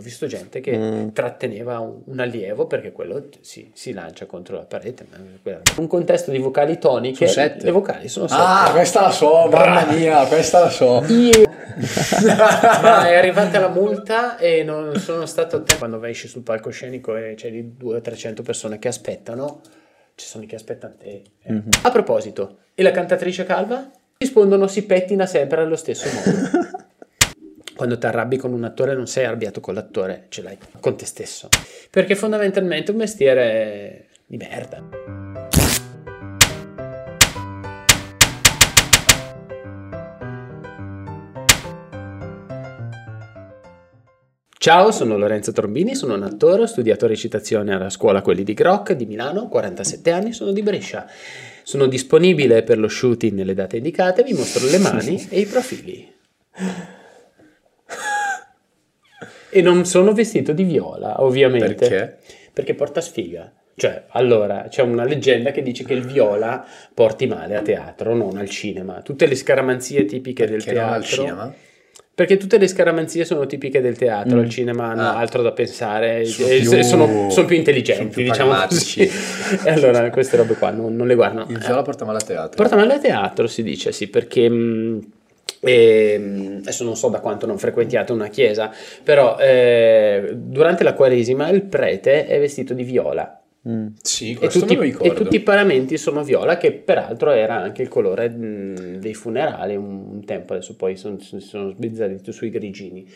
ho visto gente che mm. tratteneva un, un, allievo perché quello si, si, lancia contro la parete. Un contesto di vocali toniche, le vocali sono sette. Ah, questa la so, mamma mia, questa la so. Io... Ma è arrivata la multa e non sono stato te quando esci sul palcoscenico e c'è di 200-300 persone che aspettano. Ci sono i che aspettano te. Mm-hmm. A proposito, e la cantatrice calva? Rispondono si pettina sempre allo stesso modo. Quando ti arrabbi con un attore non sei arrabbiato con l'attore, ce l'hai con te stesso. Perché fondamentalmente è un mestiere di merda. Ciao, sono Lorenzo Trombini, sono un attore, ho studiato recitazione alla scuola Quelli di Groc di Milano, 47 anni, sono di Brescia. Sono disponibile per lo shooting nelle date indicate, vi mostro le mani e i profili. E non sono vestito di viola, ovviamente. Perché? Perché porta sfiga. Cioè, allora, c'è una leggenda che dice che il viola porti male a teatro, non al cinema. Tutte le scaramanzie tipiche Perché del teatro... al cinema? Perché tutte le scaramanzie sono tipiche del teatro, mm. al cinema hanno ah. altro da pensare, sono, più, sono, sono più intelligenti, sono più diciamo così. e allora queste robe qua non, non le guardano. Il viola porta male a teatro. Porta male a teatro, si dice, sì, perché... Mh, e, ehm, adesso non so da quanto non frequentiate una chiesa, però eh, durante la Quaresima il prete è vestito di viola. Mm. Sì, e tutti, e tutti, i paramenti sono viola, che peraltro era anche il colore mh, dei funerali un, un, tempo, adesso poi sono, sono sbizzarriti sui grigini.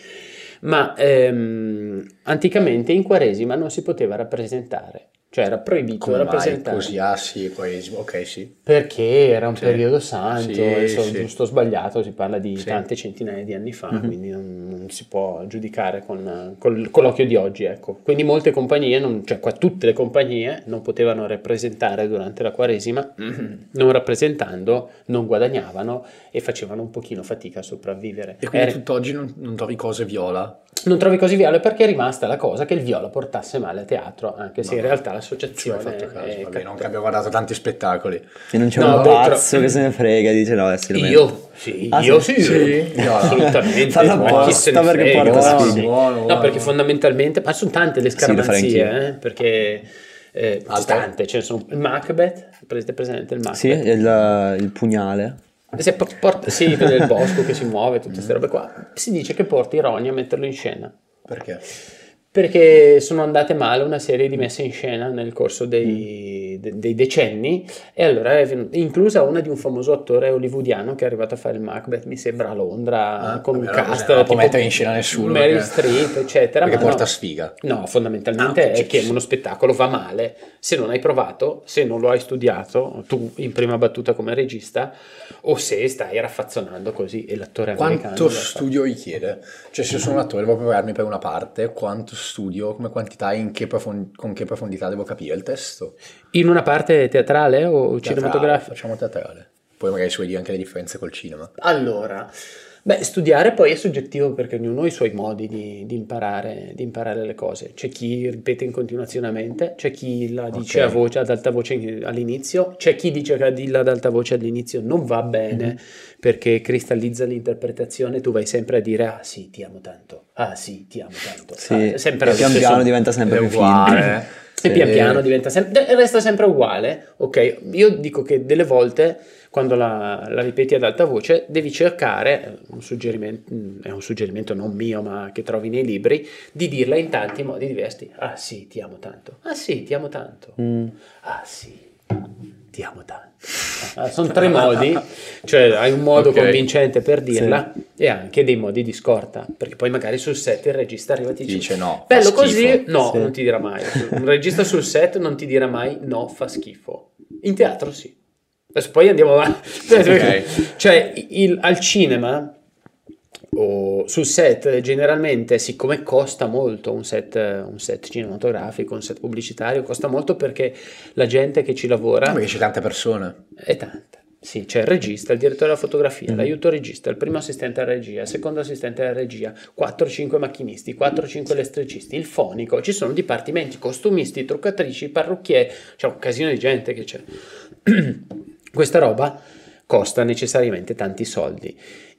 Ma ehm, anticamente in Quaresima non si poteva rappresentare cioè era proibito Come rappresentare. così, ah sì, quesimo. ok sì. Perché era un sì. periodo santo, sì, adesso sì. giusto o sbagliato, si parla di tante centinaia di anni fa, mm-hmm. quindi non, non, si può giudicare con, con, con, l'occhio di oggi, ecco. Quindi molte compagnie, non, cioè qua tutte le compagnie non potevano rappresentare durante la Quaresima, mm-hmm. non rappresentando non guadagnavano e facevano un pochino fatica a sopravvivere. E quindi era... tutt'oggi non, non trovi cose viola? non trovi così viola perché è rimasta la cosa che il viola portasse male a teatro, anche se no, in realtà l'associazione... Ci fatto caso, vabbè, non che abbia guardato tanti spettacoli. Che non c'è no, un pazzo tro... che se ne frega, dice no, adesso Io? Sì, ah, io sì, sì. No, assolutamente. Fanno apposta perché porta buono, No, perché fondamentalmente, ma sono tante le scaramanzie, eh, perché... Eh, tante, ce ne sono il Macbeth, presente, presente il Macbeth? Sì, il, il pugnale. Se porta, sì, del bosco che si muove, tutte queste robe qua. Si dice che porti Ronnie a metterlo in scena. Perché? Perché sono andate male una serie di messe in scena nel corso dei, mm. de, dei decenni e allora è inclusa una di un famoso attore hollywoodiano che è arrivato a fare il Macbeth, mi sembra a Londra, ah, con un cast non può mettere in scena nessuno Meryl Streep, eccetera. Perché porta no, sfiga. No, fondamentalmente no, è che uno spettacolo va male se non hai provato, se non lo hai studiato, tu in prima battuta come regista, o se stai raffazzonando così e l'attore quanto americano... Quanto studio richiede? Cioè se sono un attore devo prepararmi per una parte, quanto studio come quantità e che profond- con che profondità devo capire il testo? In una parte teatrale o teatrale, cinematografica? Facciamo teatrale. Poi magari si vuoi dire anche le differenze col cinema. Allora, Beh, studiare poi è soggettivo perché ognuno ha i suoi modi di, di, imparare, di imparare, le cose. C'è chi ripete in continuazione, c'è chi la dice okay. a voce, ad alta voce all'inizio, c'è chi dice che dirla ad alta voce all'inizio non va bene mm-hmm. perché cristallizza l'interpretazione, tu vai sempre a dire ah sì, ti amo tanto, ah sì, ti amo tanto. Sì, ah, sempre pian piano diventa sempre più uguale. E pian piano diventa sempre, resta sempre uguale, ok? Io dico che delle volte quando la, la, ripeti ad alta voce, devi cercare, un suggerimento, è un suggerimento non mio ma che trovi nei libri, di dirla in tanti modi diversi. Ah sì, ti amo tanto. Ah sì, ti amo tanto. Mm. Ah sì, ti amo tanto. Ah, sono tre modi, cioè hai un modo okay. convincente per dirla sì. e anche dei modi di scorta, perché poi magari sul set il regista arriva e ti dice, dice no, bello così, no, sì. non ti dirà mai. Un regista sul set non ti dirà mai no, fa schifo. In teatro sì. Adesso poi andiamo avanti. Okay. Cioè, il, al cinema o sul set generalmente, siccome costa molto un set, un set, cinematografico, un set pubblicitario, costa molto perché la gente che ci lavora... Perché c'è tante persone. È tanta. Sì, c'è il regista, il direttore della fotografia, mm-hmm. l'aiuto regista, il primo assistente alla regia, il secondo assistente alla regia, 4-5 macchinisti, 4-5 elettricisti, il fonico, ci sono dipartimenti, costumisti, truccatrici, parrucchieri, c'è un casino di gente che c'è. Questa roba costa necessariamente tanti soldi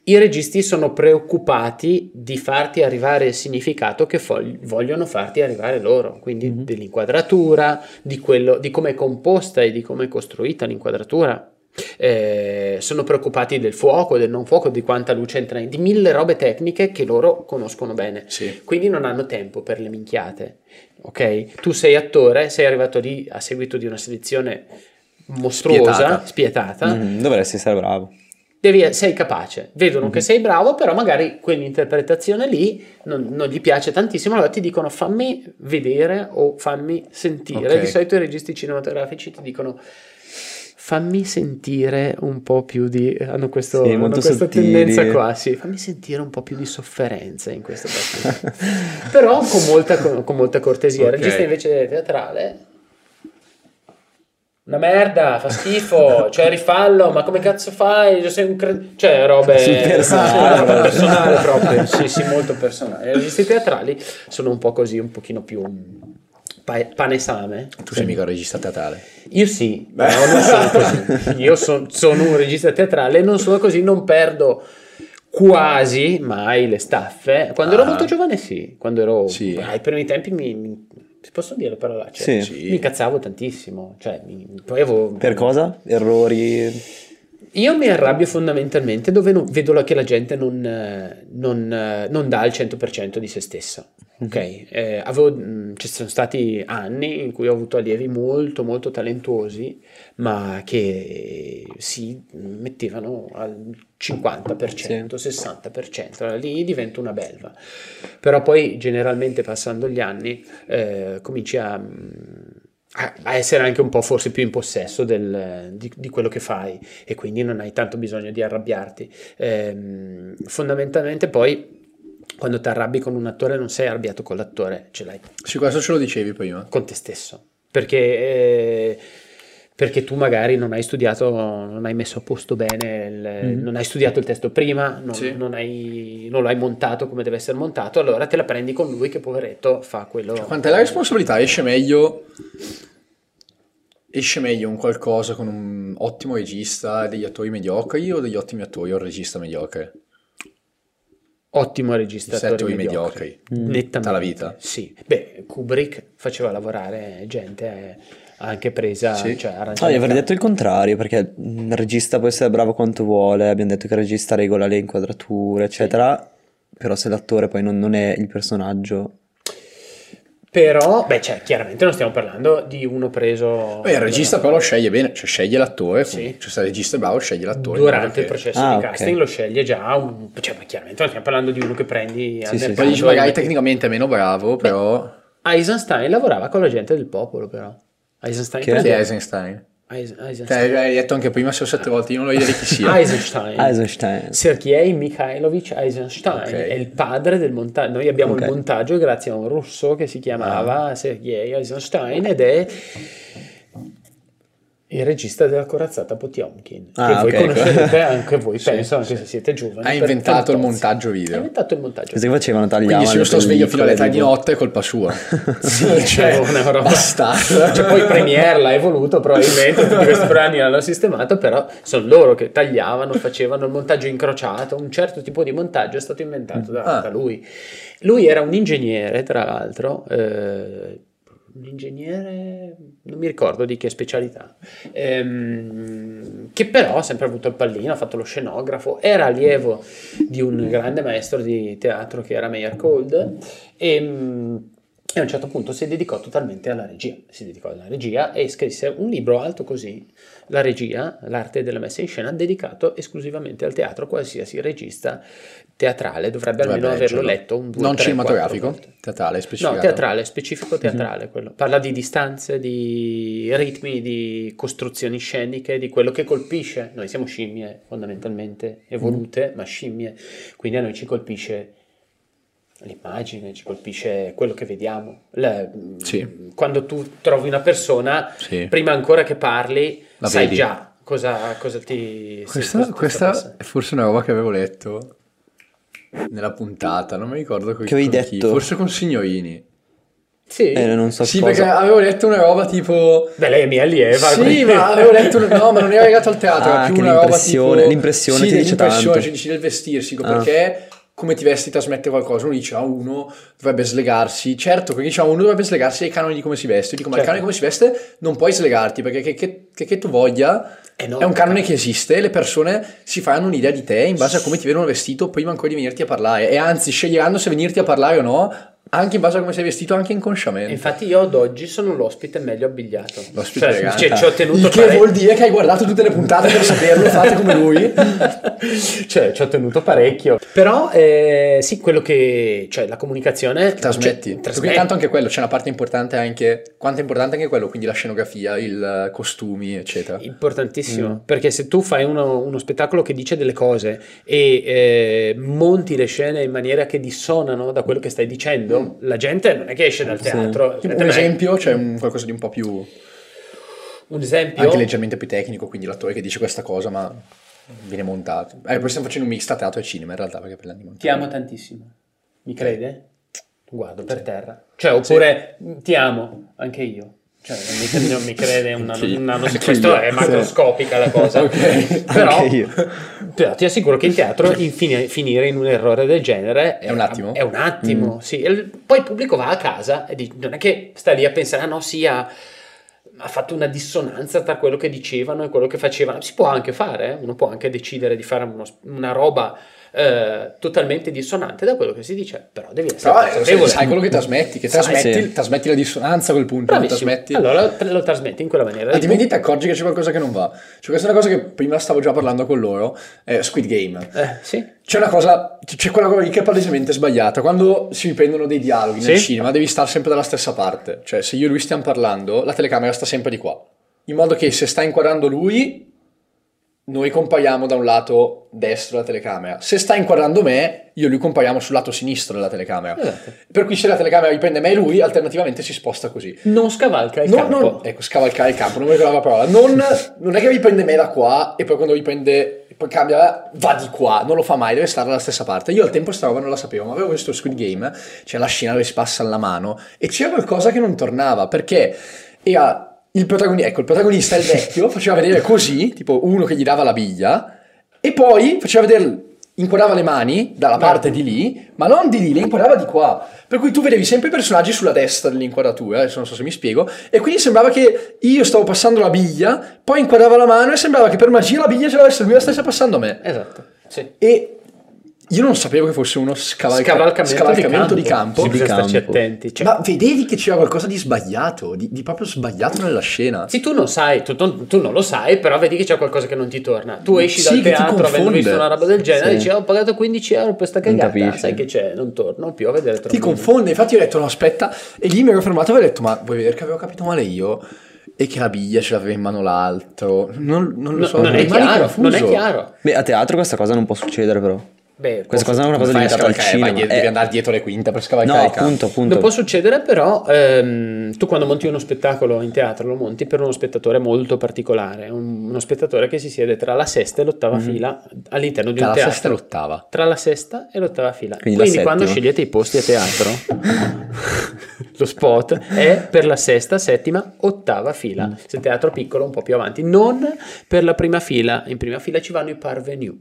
i registi sono preoccupati di farti arrivare il significato che fo- vogliono farti arrivare loro, quindi mm-hmm. dell'inquadratura, di, quello, di come è composta e di come è costruita l'inquadratura. Eh, sono preoccupati del fuoco, del non fuoco, di quanta luce entra in, di mille robe tecniche che loro conoscono bene. Sì. Quindi non hanno tempo per le minchiate. Ok? Tu sei attore, sei arrivato lì a seguito di una selezione mostruosa, spietata. spietata. Mm, dovresti essere bravo. Devi, sei capace, vedono mm-hmm. che sei bravo, però magari quell'interpretazione lì non, non, gli piace tantissimo, allora ti dicono fammi vedere o fammi sentire. Okay. Di solito i registi cinematografici ti dicono fammi sentire un po' più di... hanno, questo, sì, hanno questa tendenza qua, sì, fammi sentire un po' più di sofferenza in questo passaggio. Però con molta, con, con molta cortesia. Okay. Il regista invece teatrale... Una merda, fa schifo, cioè rifallo, ma come cazzo fai? Sei un cre... Cioè robe... personale. personale proprio, sì sì, molto personale. I registi teatrali sono un po' così, un pochino più pa- panesame. Tu sei mica un regista teatrale? Io sì, Beh. no, non sono così. Io son, sono un regista teatrale, non sono così, non perdo quasi mai le staffe. Quando ah. ero molto giovane sì, quando ero sì. ai primi tempi mi, mi si possono dire parolacce? Sì. Mi incazzavo tantissimo. Cioè, mi, poi avevo... Per cosa? Errori? Io mi arrabbio fondamentalmente dove non, vedo che la gente non, non, non, dà il 100% di se stessa. Ok, eh, avevo, ci sono stati anni in cui ho avuto allievi molto molto talentuosi, ma che si mettevano al 50%, sì. 60%, allora, lì diventa una belva. Però poi generalmente passando gli anni eh, cominci a a essere anche un po' forse più in possesso del, di, di, quello che fai e quindi non hai tanto bisogno di arrabbiarti. Ehm, fondamentalmente poi quando ti arrabbi con un attore non sei arrabbiato con l'attore, ce l'hai. Sì, questo ce lo dicevi prima. Con te stesso. Perché, eh, perché tu magari non hai studiato, non hai messo a posto bene, il, mm. non hai studiato il testo prima, non, sì. non, hai, non, lo hai montato come deve essere montato, allora te la prendi con lui che poveretto fa quello... Cioè, quant'è la responsabilità? Esce meglio esce meglio un qualcosa con un ottimo regista, degli attori mediocri o degli ottimi attori o un regista mediocre? ottimo regista attori mediocri, mediocri. Mm. nettamente la vita sì beh Kubrick faceva lavorare gente eh, anche presa sì. cioè no, io avrei detto il contrario perché il regista può essere bravo quanto vuole abbiamo detto che il regista regola le inquadrature eccetera sì. però se l'attore poi non, non è il personaggio però, beh, cioè, chiaramente non stiamo parlando di uno preso. Beh, il regista però lo sceglie bene, cioè sceglie l'attore. Sì. Cioè, se il regista è bravo, sceglie l'attore. Durante il processo ah, di okay. casting lo sceglie già. Un... Cioè, chiaramente non stiamo parlando di uno che prendi. Sì, sì, poi dici magari tecnicamente è meno bravo, però. Eisenstein lavorava con la gente del popolo, però. Eisenstein. Chi è Eisenstein? Eisenstein. Cioè, hai detto anche prima 6 o 7 volte, io non lo vedo chi sia. Eisenstein. Eisenstein. Sergei Mikhailovich Eisenstein okay. è il padre del montaggio. Noi abbiamo okay. il montaggio grazie a un russo che si chiamava ah. Sergei Eisenstein ed è il regista della corazzata Potiomkin, ah, che voi okay, conoscete anche voi, sì, penso, anche sì. se siete giovani. Ha inventato il montaggio video. Ha inventato il montaggio. Che facevano tagliare. Quindi se io sto sveglio fino alle 3 di notte è colpa sua. sì, cioè, una roba. Bastardo. Cioè, poi Premiere l'ha evoluto probabilmente, tutti questi programmi l'hanno sistemato, però sono loro che tagliavano, facevano il montaggio incrociato, un certo tipo di montaggio è stato inventato da, ah. da lui. Lui era un ingegnere, tra l'altro, eh, un ingegnere, non mi ricordo di che specialità, ehm, che però ha sempre avuto il pallino, ha fatto lo scenografo, era allievo di un grande maestro di teatro che era Meyer Cold e, e a un certo punto si dedicò totalmente alla regia, si dedicò alla regia e scrisse un libro alto così, La regia, l'arte della messa in scena, dedicato esclusivamente al teatro, qualsiasi regista teatrale dovrebbe almeno Vabbè, averlo letto un due, non tre, cinematografico teatrale specifico no teatrale specifico teatrale mm-hmm. parla di distanze di ritmi di costruzioni sceniche di quello che colpisce noi siamo scimmie fondamentalmente evolute mm-hmm. ma scimmie quindi a noi ci colpisce l'immagine ci colpisce quello che vediamo Le, sì. quando tu trovi una persona sì. prima ancora che parli La sai vedi. già cosa, cosa ti questa, questa è forse una roba che avevo letto nella puntata, non mi ricordo che avevi detto. Forse con Signorini. Sì. Eh, non so Sì, cosa. perché avevo letto una roba tipo... Beh, lei è mia allieva. Sì, quindi- ma avevo letto... No, ma non era legato al teatro, Ah, era più che una roba l'impressione- tipo... l'impressione sì, ti dice l'impressione, tanto. cioè dici del vestirsi, Ah. perché come ti vesti trasmette qualcosa. Uno dice, ah, uno dovrebbe slegarsi. Certo, perché diciamo, uno dovrebbe slegarsi ai canoni di come si veste. Io dico, ma Certo. il canone di come si veste non puoi slegarti, perché che, che- che- che tu voglia... No, è un canone che esiste, le persone si faranno un'idea di te in base a come ti vedono vestito prima ancora di venirti a parlare e anzi sceglieranno se venirti a parlare o no anche in base a come sei vestito anche inconsciamente. Infatti io ad oggi sono l'ospite meglio abbigliato. L'ospite cioè, cioè, ci ho tenuto Il che parecchio. vuol dire che hai guardato tutte le puntate per saperlo, fate come lui. cioè, ci ho tenuto parecchio. Però, eh, sì, quello che... Cioè, la comunicazione... Trasmetti. Cioè, trasmetti. tanto anche quello, c'è una parte importante anche, quanto è importante anche quello, quindi la scenografia, i costumi, eccetera. Importantissimo, Mm. perché se tu fai uno, uno spettacolo che dice delle cose e eh, monti le scene in maniera che dissonano da quello che stai dicendo, la gente non è che esce dal Sì. teatro. gente un esempio, c'è un- qualcosa di un po' più, un esempio anche leggermente più tecnico, quindi l'attore che dice questa cosa, ma viene montato. Eh, poi stiamo facendo un mix tra teatro e cinema in realtà, perché di montaggio. ti amo tantissimo. Mi crede? Guardo per terra. Cioè, oppure ti amo anche io. Cioè, non mi, non mi crede una, io. una- Anche questo è macroscopica la cosa. Ok. Però, però ti assicuro che in teatro in fine- finire in un errore del genere È un attimo? È un attimo, sì. E poi il pubblico va a casa e dice- non è che sta lì a pensare, ah no, sì, ha, ha fatto una dissonanza tra quello che dicevano e quello che facevano. Si può anche fare, eh. uno può anche decidere di fare uno- una roba eh, totalmente dissonante da quello che si dice, però devi essere Però eh, consapevole. sai quello che trasmetti, che trasmetti, sì. trasmetti la dissonanza a quel punto, trasmetti... Allora lo trasmetti in quella maniera. Altrimenti ti accorgi che c'è qualcosa che non va. Cioè, questa è una cosa che prima stavo già parlando con loro, è Squid Game. Eh, sì. C'è una cosa, c'è quella cosa lì che è palesemente sbagliata. Quando si riprendono dei dialoghi nel Sì. cinema, devi stare sempre dalla stessa parte. Cioè, se io e lui stiamo parlando, la telecamera sta sempre di qua. In modo che se sta inquadrando lui, noi compariamo da un lato destro della telecamera. Se sta inquadrando me, io e lui compariamo sul lato sinistro della telecamera. Esatto. Per cui se la telecamera riprende me e lui, alternativamente si sposta così. Non scavalca il No, campo. no, ecco, scavalcare il campo, non mi ricordo la parola. Non, non è che riprende me da qua e poi quando riprende, poi cambia, va di qua, non lo fa mai, deve stare dalla stessa parte. Io al tempo sta roba non la sapevo, ma avevo visto Squid Game, c'è la scena dove si passa la mano e c'era qualcosa che non tornava, perché era il protagonista, ecco, il protagonista, il vecchio, faceva vedere così, tipo uno che gli dava la biglia, e poi faceva vedere, inquadrava le mani dalla parte di lì, ma non di lì, le inquadrava di qua. Per cui tu vedevi sempre i personaggi sulla destra dell'inquadratura, adesso non so se mi spiego, e quindi sembrava che io stavo passando la biglia, poi inquadrava la mano e sembrava che per magia la biglia ce l'avesse lui la stesse passando a me. Esatto. Sì. E io non sapevo che fosse uno scavalca- Scavalcamento, scavalcamento di di campo. campo. Sì, Di bisogna starci campo. attenti. Cioè, Ma vedevi che c'era qualcosa di sbagliato, di, di proprio sbagliato nella scena. Sì, tu non sai, tu, tu- tu non lo sai, però vedi che c'è qualcosa che non ti torna. Tu esci Sì, dal teatro avendo visto una roba del genere, Sì. dici, "Oh, ho pagato 15 euro per sta Non cagata, sai che c'è, non torno più a vedere Ti confonde, infatti ho detto no aspetta, e lì mi ero fermato e ho detto ma vuoi vedere che avevo capito male io? E che la biglia ce l'aveva in mano l'altro, non, non lo No, so, non, è chiaro, non è chiaro. Beh, a teatro questa cosa non può succedere però. Beh, Questa cosa è una cosa Fai a limitata al scavalcare, vai cinema. dietro- Eh, devi andare dietro le quinte per scavalcare no, appunto, appunto. Non può succedere, però ehm, tu quando monti uno spettacolo in teatro lo monti per uno spettatore molto particolare, un- uno spettatore che si siede tra la sesta e l'ottava fila all'interno di Tra un la teatro. sesta e l'ottava. Tra la sesta e l'ottava fila. Quindi Quindi, la quando scegliete i posti a teatro, lo spot è per la sesta, settima, ottava fila. Mm. Se il teatro piccolo un po' più avanti, non per la prima fila. In prima fila ci vanno i parvenu.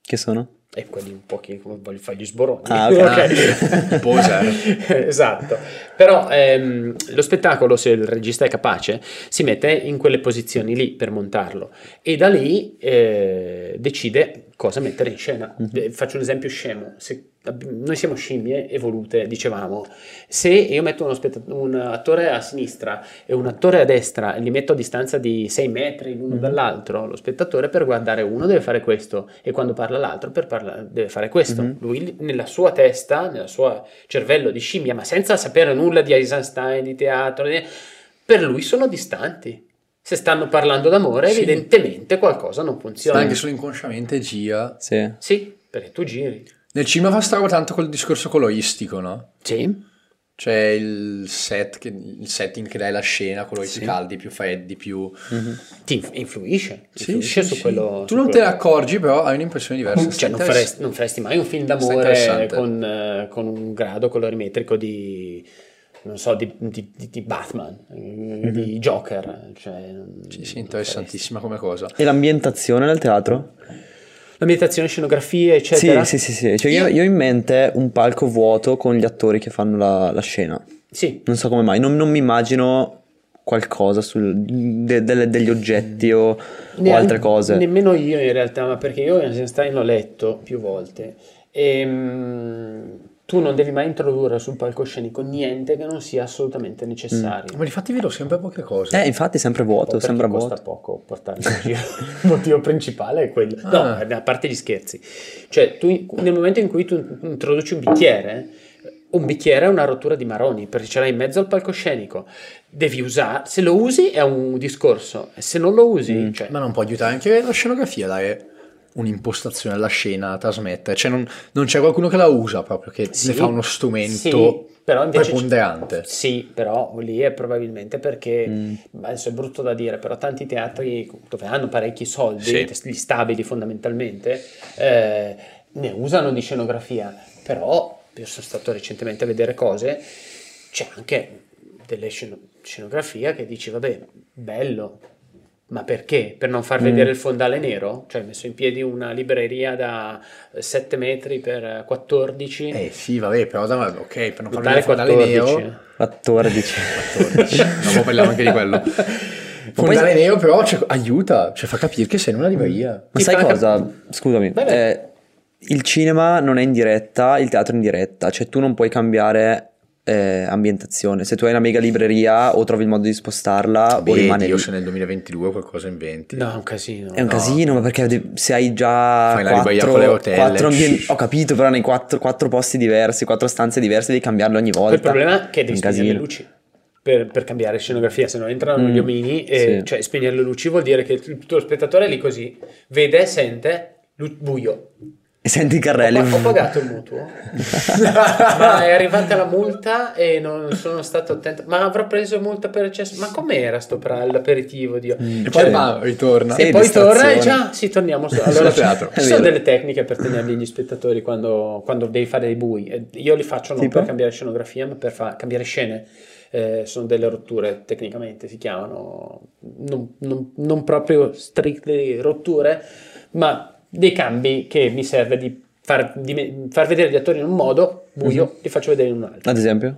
Che sono? E quelli un po' che voglio fare gli sboroni. Ah, ok. I poser. esatto. Però ehm, lo spettacolo, se il regista è capace, si mette in quelle posizioni lì per montarlo e da lì eh, decide cosa mettere in scena. Eh, Faccio un esempio scemo. Se- noi siamo scimmie evolute, dicevamo. Se io metto uno spetta- un attore a sinistra e un attore a destra e li metto a distanza di 6 metri l'uno dall'altro, lo spettatore per guardare uno deve fare questo e quando parla l'altro per parla- deve fare questo. Mhm. Lui nella sua testa, nel suo cervello di scimmia, ma senza sapere nulla di Eisenstein, di teatro, di- per lui sono distanti. Se stanno parlando d'amore, Sì. evidentemente qualcosa non funziona. anche solo inconsciamente gira. Sì. Sì, perché tu giri. Nel cinema fa sta roba tanto col discorso coloristico, no? Sì. C'è il set, che- il setting che dai la scena, colori Sì. più caldi, più freddi, più... Ti inf- influisce, Sì, influisce sì, su sì. quello. Tu su non te quello. ne accorgi, però hai un'impressione diversa. Cioè, non faresti, non faresti mai un film d'amore con, eh, con un grado colorimetrico di non so, di, di- di- di Batman, eh, di Joker. Cioè, Sì, sì, interessantissima come cosa. E l'ambientazione del teatro? L'ambientazione, scenografie, Sì, eccetera. sì, sì, sì. Cioè, io, io ho in mente un palco vuoto con gli attori che fanno la, la scena. Sì, Non so come mai, non, non mi immagino qualcosa sul, de- delle- degli oggetti o, o Neanche- altre cose. Nemmeno io in realtà, ma perché io Eisenstein l'ho letto più volte. E, mm, tu non devi mai introdurre sul palcoscenico niente che non sia assolutamente necessario. Ma infatti vedo sempre poche cose. Eh, infatti è sempre vuoto, sembra costa vuoto. poco portarli in giro. Il motivo principale è quello. No, Ah. a parte gli scherzi. Cioè, tu, nel momento in cui tu introduci un bicchiere, un bicchiere è una rottura di maroni, perché ce l'hai in mezzo al palcoscenico. Devi usare, se lo usi è un discorso, e se non lo usi, Mm. cioè, Ma non può aiutare anche la scenografia, dare un'impostazione alla scena, a trasmettere. Cioè non, non c'è qualcuno che la usa proprio, che Sì, ne fa uno strumento sì, però invece preponderante. Sì, però lì è probabilmente perché, Mm. adesso è brutto da dire, però tanti teatri dove hanno parecchi soldi, Sì. gli stabili fondamentalmente, eh, ne usano di scenografia, però io sono stato recentemente a vedere cose, c'è anche delle sceno- scenografia che dici, vabbè, bello, ma perché? Per non far Mm. vedere il fondale nero? Cioè, hai messo in piedi una libreria da 7 metri per 14? Eh sì, vabbè, però da, ok, per non far vedere il fondale 14. nero, 14. 14. dopo parliamo anche di quello. Fondale nero però cioè, aiuta, cioè fa capire che sei in una libreria. Ma Ti sai fa cap- cosa? Scusami. Eh, il cinema non è in diretta, il teatro è in diretta, cioè tu non puoi cambiare eh, ambientazione. Se tu hai una mega libreria o trovi il modo di spostarla o Beh, rimane lì. se nel 2022 qualcosa inventi. No, è un casino. È un No. casino, ma perché se hai già Fai la libreria con le quattro, quattro ambien- ho capito, però nei quattro, quattro posti diversi, quattro stanze diverse, devi cambiarle ogni volta. Il problema è che devi spegnere le luci per, per cambiare scenografia, se no entrano Mm, gli omini e sì. cioè spegnere le luci vuol dire che il tuo spettatore è lì così, vede, sente, lu- buio. E senti i Ho, carrelli. pa- ho pagato il mutuo, ma è arrivata la multa e non sono stato attento. Ma avrò preso multa per eccesso. Ma com'era sto pra- l'aperitivo? Dio? E Cioè, poi bam, ritorna. Sì. e poi torna e già, sì, torniamo. su- Allora, teatro. ci sono delle tecniche per tenerli gli spettatori quando, quando devi fare dei bui. E Io li faccio non Tipo? per cambiare scenografia, ma per fa- cambiare scene. Eh, sono delle rotture, tecnicamente si chiamano, non, non- non proprio stricte rotture, ma dei cambi che mi serve di far, di far vedere gli attori in un modo, buio, Mhm. li faccio vedere in un altro. Ad esempio?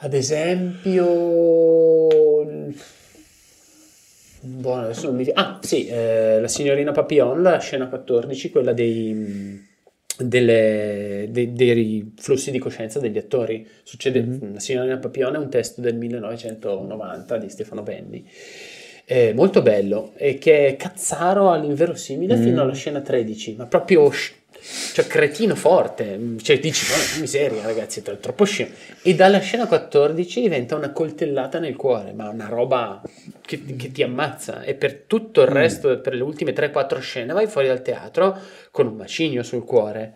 Ad esempio, Buono, adesso non mi... Ah, sì, eh, la signorina Papillon, la scena 14, quella dei, delle- dei, dei flussi di coscienza degli attori. Succede, Mhm. La signorina Papillon è un testo del 1990 di Stefano Benni. Eh, molto bello e che è cazzaro all'inverosimile Mm. fino alla scena 13, ma proprio cioè cretino forte, cioè dici "Ma miseria ragazzi, è tro- troppo scemo. E dalla scena 14 diventa una coltellata nel cuore, ma una roba che, che ti ammazza e per tutto il resto, per le ultime 3-4 scene vai fuori dal teatro con un macigno sul cuore.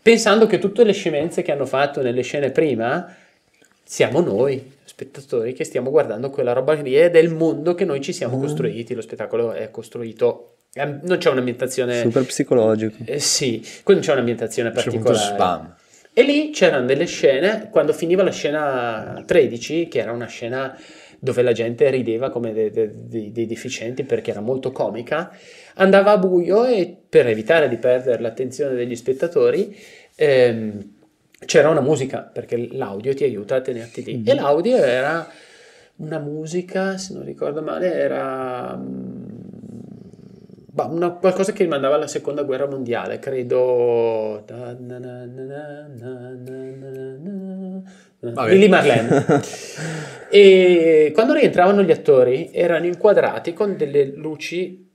Pensando che tutte le scemenze che hanno fatto nelle scene prima siamo noi, spettatori, che stiamo guardando quella roba lì ed è il mondo che noi ci siamo costruiti. Lo spettacolo è costruito, non c'è un'ambientazione. Super psicologico. Eh, sì, qui non c'è un'ambientazione particolare. spam. E lì c'erano delle scene, quando finiva la scena 13, che era una scena dove la gente rideva come de- de- de- dei deficienti perché era molto comica, andava a buio e per evitare di perdere l'attenzione degli spettatori ehm, c'era una musica, perché l'audio ti aiuta a tenerti lì. Mm-hmm. E mhm. l'audio era una musica, se non ricordo male, era bah, una, qualcosa che rimandava alla seconda guerra mondiale, credo. Lily Marlene. e quando rientravano gli attori erano inquadrati con delle luci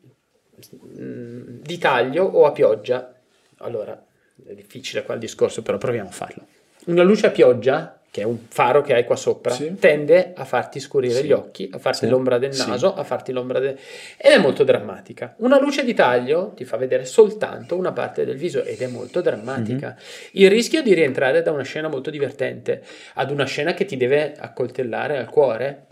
mm, di taglio o a pioggia. Allora, è difficile qua il discorso, però proviamo a farlo. Una luce a pioggia, che è un faro che hai qua sopra, Sì. tende a farti scurire Sì. gli occhi, a farti Sì. l'ombra del naso, a farti l'ombra del... ed è molto drammatica. Una luce di taglio ti fa vedere soltanto una parte del viso ed è molto drammatica. Il rischio di rientrare da una scena molto divertente ad una scena che ti deve accoltellare al cuore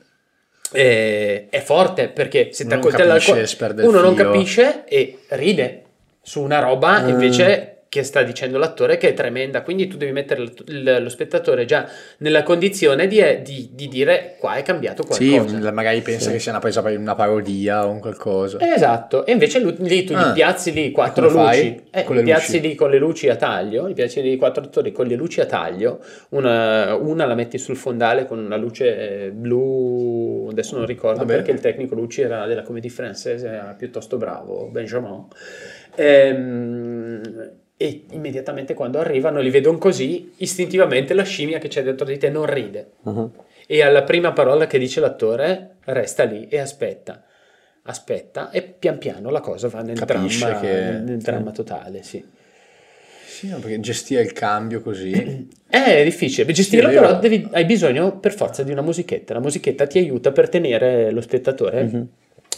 eh, è forte perché se ti accoltella al cuore uno non capisce e ride su una roba Ah. invece che sta dicendo l'attore che è tremenda, quindi tu devi mettere lo spettatore già nella condizione di, di- di dire qua è cambiato Sì, qualcosa. magari pensa che sia una presa per una parodia o un qualcosa. Esatto, e invece lì tu Ah. gli piazzi lì quattro luci, eh, Con li le piazzi luci. lì con le luci a taglio, li piazzi lì quattro attori con le luci a taglio, una, una la metti sul fondale con una luce eh, blu, adesso non ricordo Vabbè. perché il tecnico luci era della Comédie Française, era piuttosto bravo, Benjamin. Ehm, e immediatamente quando arrivano li vedono così, istintivamente la scimmia che c'è dentro di te non ride. Uh-huh. E alla prima parola che dice l'attore resta lì e aspetta, aspetta e pian piano la cosa va nel Capisce dramma, che- nel, nel dramma totale, sì. Sì, no, perché gestire il cambio così. È difficile, gestirlo Sì, però devi- hai bisogno per forza di una musichetta, la musichetta ti aiuta per tenere lo spettatore Mhm.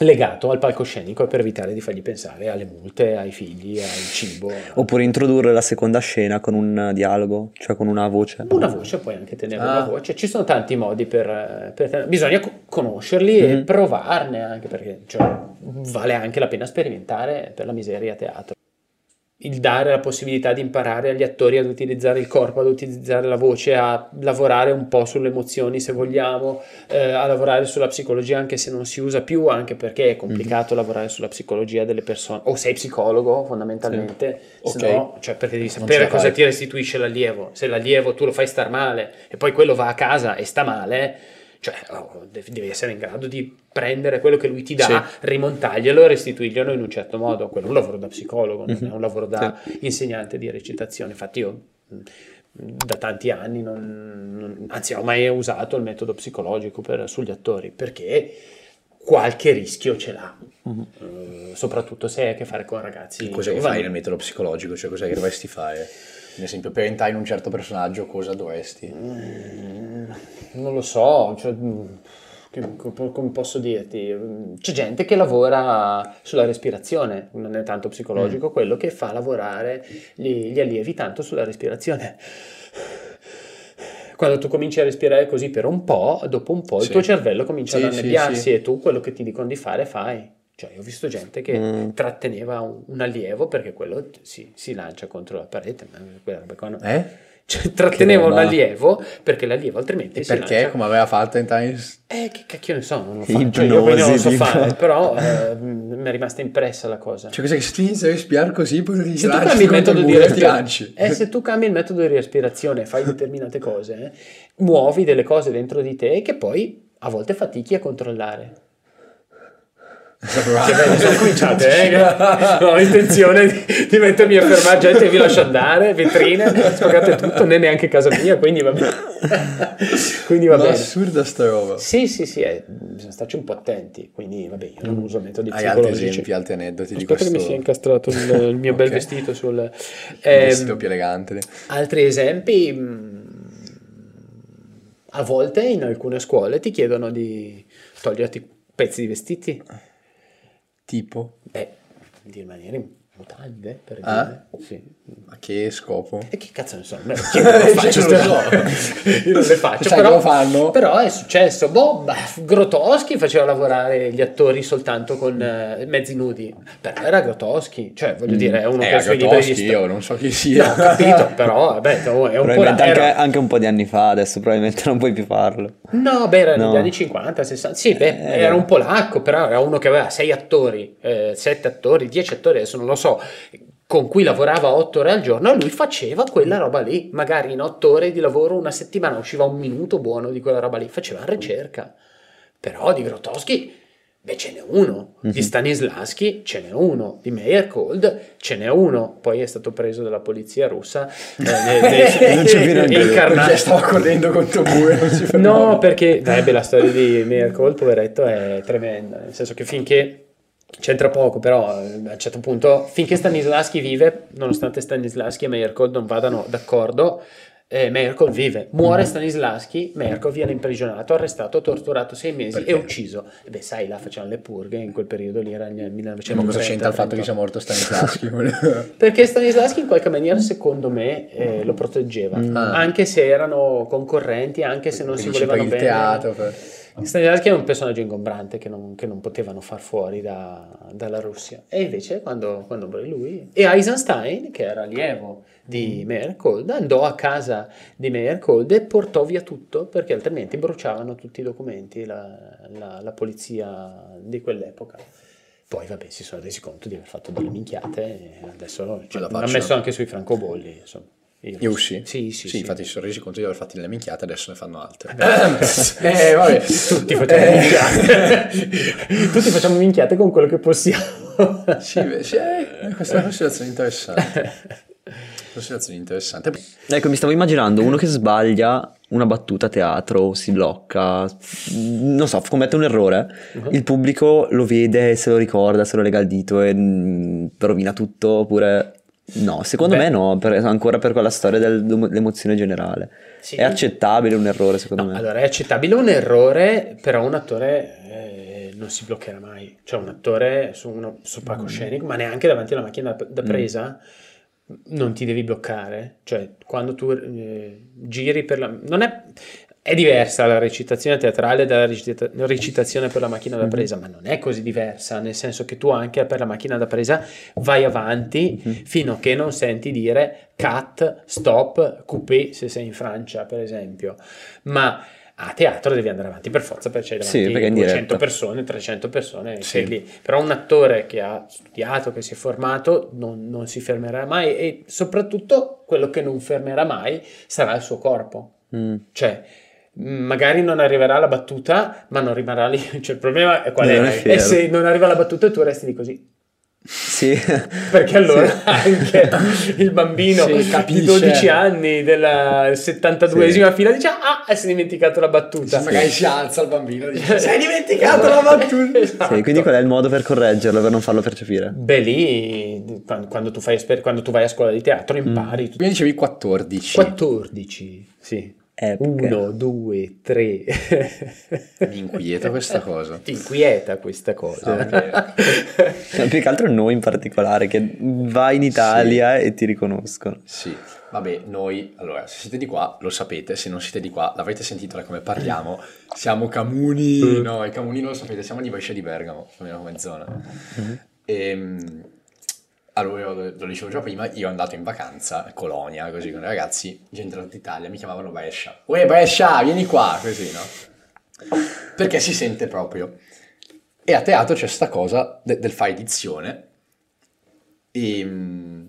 Legato al palcoscenico e per evitare di fargli pensare alle multe, ai figli, al cibo. Oppure introdurre la seconda scena con un dialogo, cioè con una voce. Una voce, puoi anche tenere Ah. una voce. Ci sono tanti modi per, per tenere- Bisogna co- conoscerli e Mhm. provarne anche perché cioè, vale anche la pena sperimentare per la miseria a teatro. Il dare la possibilità di imparare agli attori ad utilizzare il corpo, ad utilizzare la voce, a lavorare un po' sulle emozioni se vogliamo, eh, a lavorare sulla psicologia anche se non si usa più, anche perché è complicato lavorare sulla psicologia delle persone. O sei psicologo fondamentalmente, Sì. se Ok. no, cioè perché devi sapere cosa fai. ti restituisce l'allievo. Se l'allievo tu lo fai star male e poi quello va a casa e sta male, cioè oh, devi essere in grado di prendere quello che lui ti dà, Sì. rimontarglielo e restituirglielo in un certo modo. Quello è un lavoro da psicologo, non Mhm. è un lavoro da insegnante di recitazione. Infatti io da tanti anni non, non- anzi ho mai usato il metodo psicologico per- sugli attori perché qualche rischio ce l'ha, Mhm. Eh, soprattutto se hai a che fare con ragazzi. Giovani. fai nel metodo psicologico? Cioè, che dovresti fare? Ad esempio, per entrare in un certo personaggio, cosa dovresti? Mm, Non lo so, cioè, mm, che- co- come posso dirti? Mm, C'è gente che lavora sulla respirazione, non è tanto psicologico Mm. quello che fa lavorare gli, gli allievi tanto sulla respirazione. Quando tu cominci a respirare così per un po', dopo un po' il Sì. tuo cervello comincia Sì, ad annebbiarsi sì. e tu quello che ti dicono di fare fai. Cioè, io ho visto gente che Mm. tratteneva un, un allievo perché quello si, si lancia contro la parete. Ma quella roba qua no. Eh? Cioè, tratteneva un allievo perché l'allievo altrimenti E si perché? lancia. Come aveva fatto in... Eh, che cacchio ne so, non lo Ipnosi, faccio, io non lo so fare, però eh, mi è rimasta impressa la cosa. Cioè, cos'è che se tu inizi a respirare così, poi ti se tu cambi il metodo di ti respirazione, eh, se tu cambi il metodo di respirazione e fai determinate cose, eh, muovi delle cose dentro di te che poi a volte fatichi a controllare. Che belle, sono cominciate, eh? ho intenzione di, di mettermi a fermare gente, vi lascio andare, vetrine, spagate tutto, non è neanche casa mia, quindi va bene. quindi va Ma bene. assurda sta roba. Sì, sì, sì, eh, bisogna starci un po' attenti, quindi vabbè, io non uso metodi Hai altri psicologici. esempi, altri aneddoti di Aspetta questo? che mi sia incastrato il, il mio bel Ok. vestito sul... Ehm, vestito più elegante. altri esempi, mh, a volte in alcune scuole ti chiedono di toglierti pezzi di vestiti, Tipo? beh, di rimanere in mutande, per Ah? dire. Sì. A che scopo? E che cazzo ne so, io non lo faccio, Cioè, lo so. io non le faccio, Sai però, lo fanno? però è successo, boh, Grotowski faceva lavorare gli attori soltanto con eh, mezzi nudi, però era Grotowski, cioè voglio dire, è uno Eh, che ha i suoi libri di io non so chi sia. No, ho capito, però vabbè, è un po' anche, era- anche un po' di anni fa, adesso probabilmente non puoi più farlo. No, beh, era negli No. anni 50, 60. Sì, beh, Eh. era un polacco, però era uno che aveva sei attori, eh, sette attori, dieci attori, adesso non lo so, con cui lavorava otto ore al giorno e lui faceva quella roba lì. Magari in otto ore di lavoro una settimana usciva un minuto buono di quella roba lì, faceva ricerca. Però di Grotowski, beh, ce n'è uno. Di Mhm. Stanislaschi ce n'è uno. Di Meyerhold ce n'è uno. Poi è stato preso dalla polizia russa. eh, Non c'è incarnato- Perché stava correndo contro Bue, non si fermava. No, perché eh, beh, la storia di Miracle, poveretto, è tremenda. Nel senso che finché c'entra poco, però eh, a un certo punto, finché Stanislaschi vive, nonostante Stanislaschi e Miracle non vadano d'accordo, eh, Miracle vive. Muore Stanislaschi, Miracle viene imprigionato, arrestato, torturato sei mesi Perché? e ucciso. E beh, sai, là facevano le purghe, in quel periodo lì era nel 1930. Ma cosa c'entra il fatto che sia morto Stanislaschi? Perché Stanislaschi in qualche maniera, secondo me, eh, lo proteggeva, Ah. anche se erano concorrenti, anche se non Quindi si per volevano il bene. teatro, per- Stanislavski è un personaggio ingombrante che non, che non potevano far fuori da- dalla Russia. E invece quando, quando morì lui... E Eisenstein, che era allievo di Meyerhold, andò a casa di Meyerhold e portò via tutto perché altrimenti bruciavano tutti i documenti la, la- la polizia di quell'epoca. Poi vabbè si sono resi conto di aver fatto delle minchiate e adesso cioè, l'ha messo anche sui francobolli. Insomma. I I russi? Sì, sì, sì. infatti sono resi conto di aver fatto delle minchiate, adesso ne fanno altre. Beh, eh, vabbè. Tutti facciamo Eh. minchiate. Tutti facciamo minchiate con quello che possiamo. Sì, beh, sì, eh, questa è una considerazione interessante. Considerazione interessante. Ecco, mi stavo immaginando uno che sbaglia una battuta a teatro, si blocca, non so, commette un errore, il pubblico lo vede, se lo ricorda, se lo lega al dito e mm, rovina tutto, oppure... No, secondo Beh. me no, per- ancora per quella storia dell'emozione generale. Sì. È accettabile un errore, secondo me. Allora, è accettabile un errore, però un attore eh, non si bloccherà mai. Cioè, un attore su uno sopracoscenico, ma neanche davanti alla macchina da, da presa, non ti devi bloccare. Cioè, quando tu eh, giri per la... Non è... È diversa la recitazione teatrale dalla recita- recitazione per la macchina da presa, ma non è così diversa, nel senso che tu anche per la macchina da presa vai avanti fino a che non senti dire cut, stop, coupé se sei in Francia, per esempio. Ma a teatro devi andare avanti per forza perché c'è Sì, davanti perché è in 200 diretta. persone, 300 persone, Sì. lì. Però un attore che ha studiato, che si è formato, non, non si fermerà mai e soprattutto quello che non fermerà mai sarà il suo corpo. Mm. Cioè, magari non arriverà la battuta, ma non rimarrà lì. Cioè, il problema è qual Non è? è E se non arriva la battuta tu resti lì così. Sì. Perché allora Sì. anche il bambino Sì, di capisce. 12 anni della 72esima fila dice ah, si è dimenticato la battuta. Magari si alza il bambino e dice: Sei dimenticato la battuta! Esatto. Sì, quindi qual è il modo per correggerlo, per non farlo percepire? Beh, lì quando, tu fai esper- quando tu vai a scuola di teatro impari tutto. Prima dicevi 14. 14, sì. Perché? 1, 2, 3. Mi inquieta questa cosa. Ti inquieta questa cosa. Ah, ok. No, più che altro noi in particolare, che vai in Italia e ti riconoscono. Sì, vabbè, noi, allora, se siete di qua lo sapete, se non siete di qua l'avrete sentito da come parliamo, siamo Camuni, no, i Camuni non lo sapete, siamo di Brescia di Bergamo, più o meno come zona. Ehm, allora, io lo, dicevo già prima, io andato in vacanza a Colonia, così con i ragazzi, gente d'Italia, mi chiamavano Brescia. Uè Brescia, vieni qua, così, no? Perché si sente proprio. E a teatro c'è sta cosa de- del fare edizione e... mm,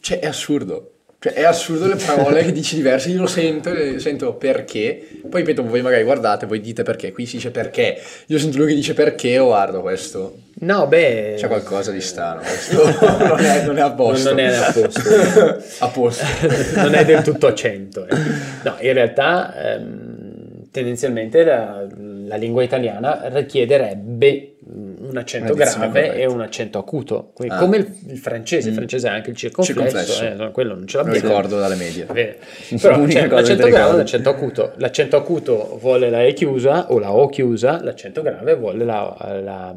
Cioè, è assurdo. Cioè, è assurdo le parole che dici diverse. Io lo sento, e sento perché. Poi ripeto, voi magari guardate, voi dite perché. Qui si dice perché. Io sento lui che dice perché, oh, guardo questo. No, beh, C'è qualcosa di strano. Questo non è, non è a posto. Non è a posto. a posto. non è del tutto a 100. eh. No, in realtà ehm, tendenzialmente la, la lingua italiana richiederebbe mm, un accento grave corretta. e un accento acuto, Ah. come il, il francese, il francese ha anche il circonflesso, Circonflesso. eh, quello non ce Lo l'abbiamo. ricordo dalle medie. Però c'è che l'accento grave e l'accento acuto. L'accento acuto vuole la E chiusa o la O chiusa, l'accento grave vuole la, la,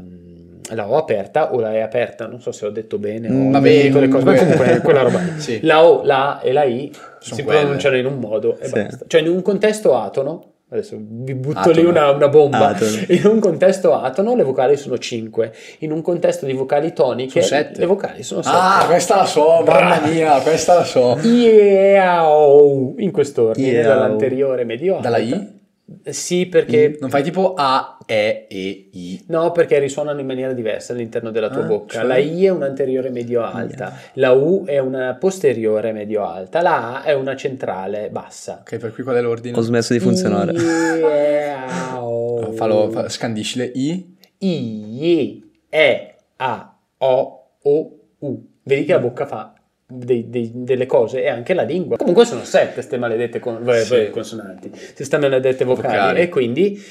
la O aperta o la E aperta. Non so se ho detto bene o Mm, ho vabbè, detto le cose, ma comunque- quella roba. Sì. La O, la A e la I Sono si quelle. pronunciano in un modo e Sì. basta. Cioè in un contesto atono, adesso vi butto Atono. lì una, una bomba, Atono. in un contesto atono le vocali sono 5, in un contesto di vocali toniche le vocali sono 7. Ah, questa la so, mamma mia, questa la so. Iao, in quest'ordine, Iao. dall'anteriore medio. Dalla I? Sì, perché... Non fai tipo A, E, E, I. No, perché risuonano in maniera diversa all'interno della tua Ah, bocca. cioè? La I è un'anteriore medio alta, la U è una posteriore medio alta, la A è una centrale bassa. Ok, per cui qual è l'ordine? Ho smesso di funzionare. Iao. Fallo, fa- scandiscile I. I, E, A, O, O, U. Vedi che la bocca fa dei- dei- delle cose e anche la lingua. Comunque sono sette queste maledette con- beh, Sì. beh, consonanti, queste maledette vocali. Vocali. E quindi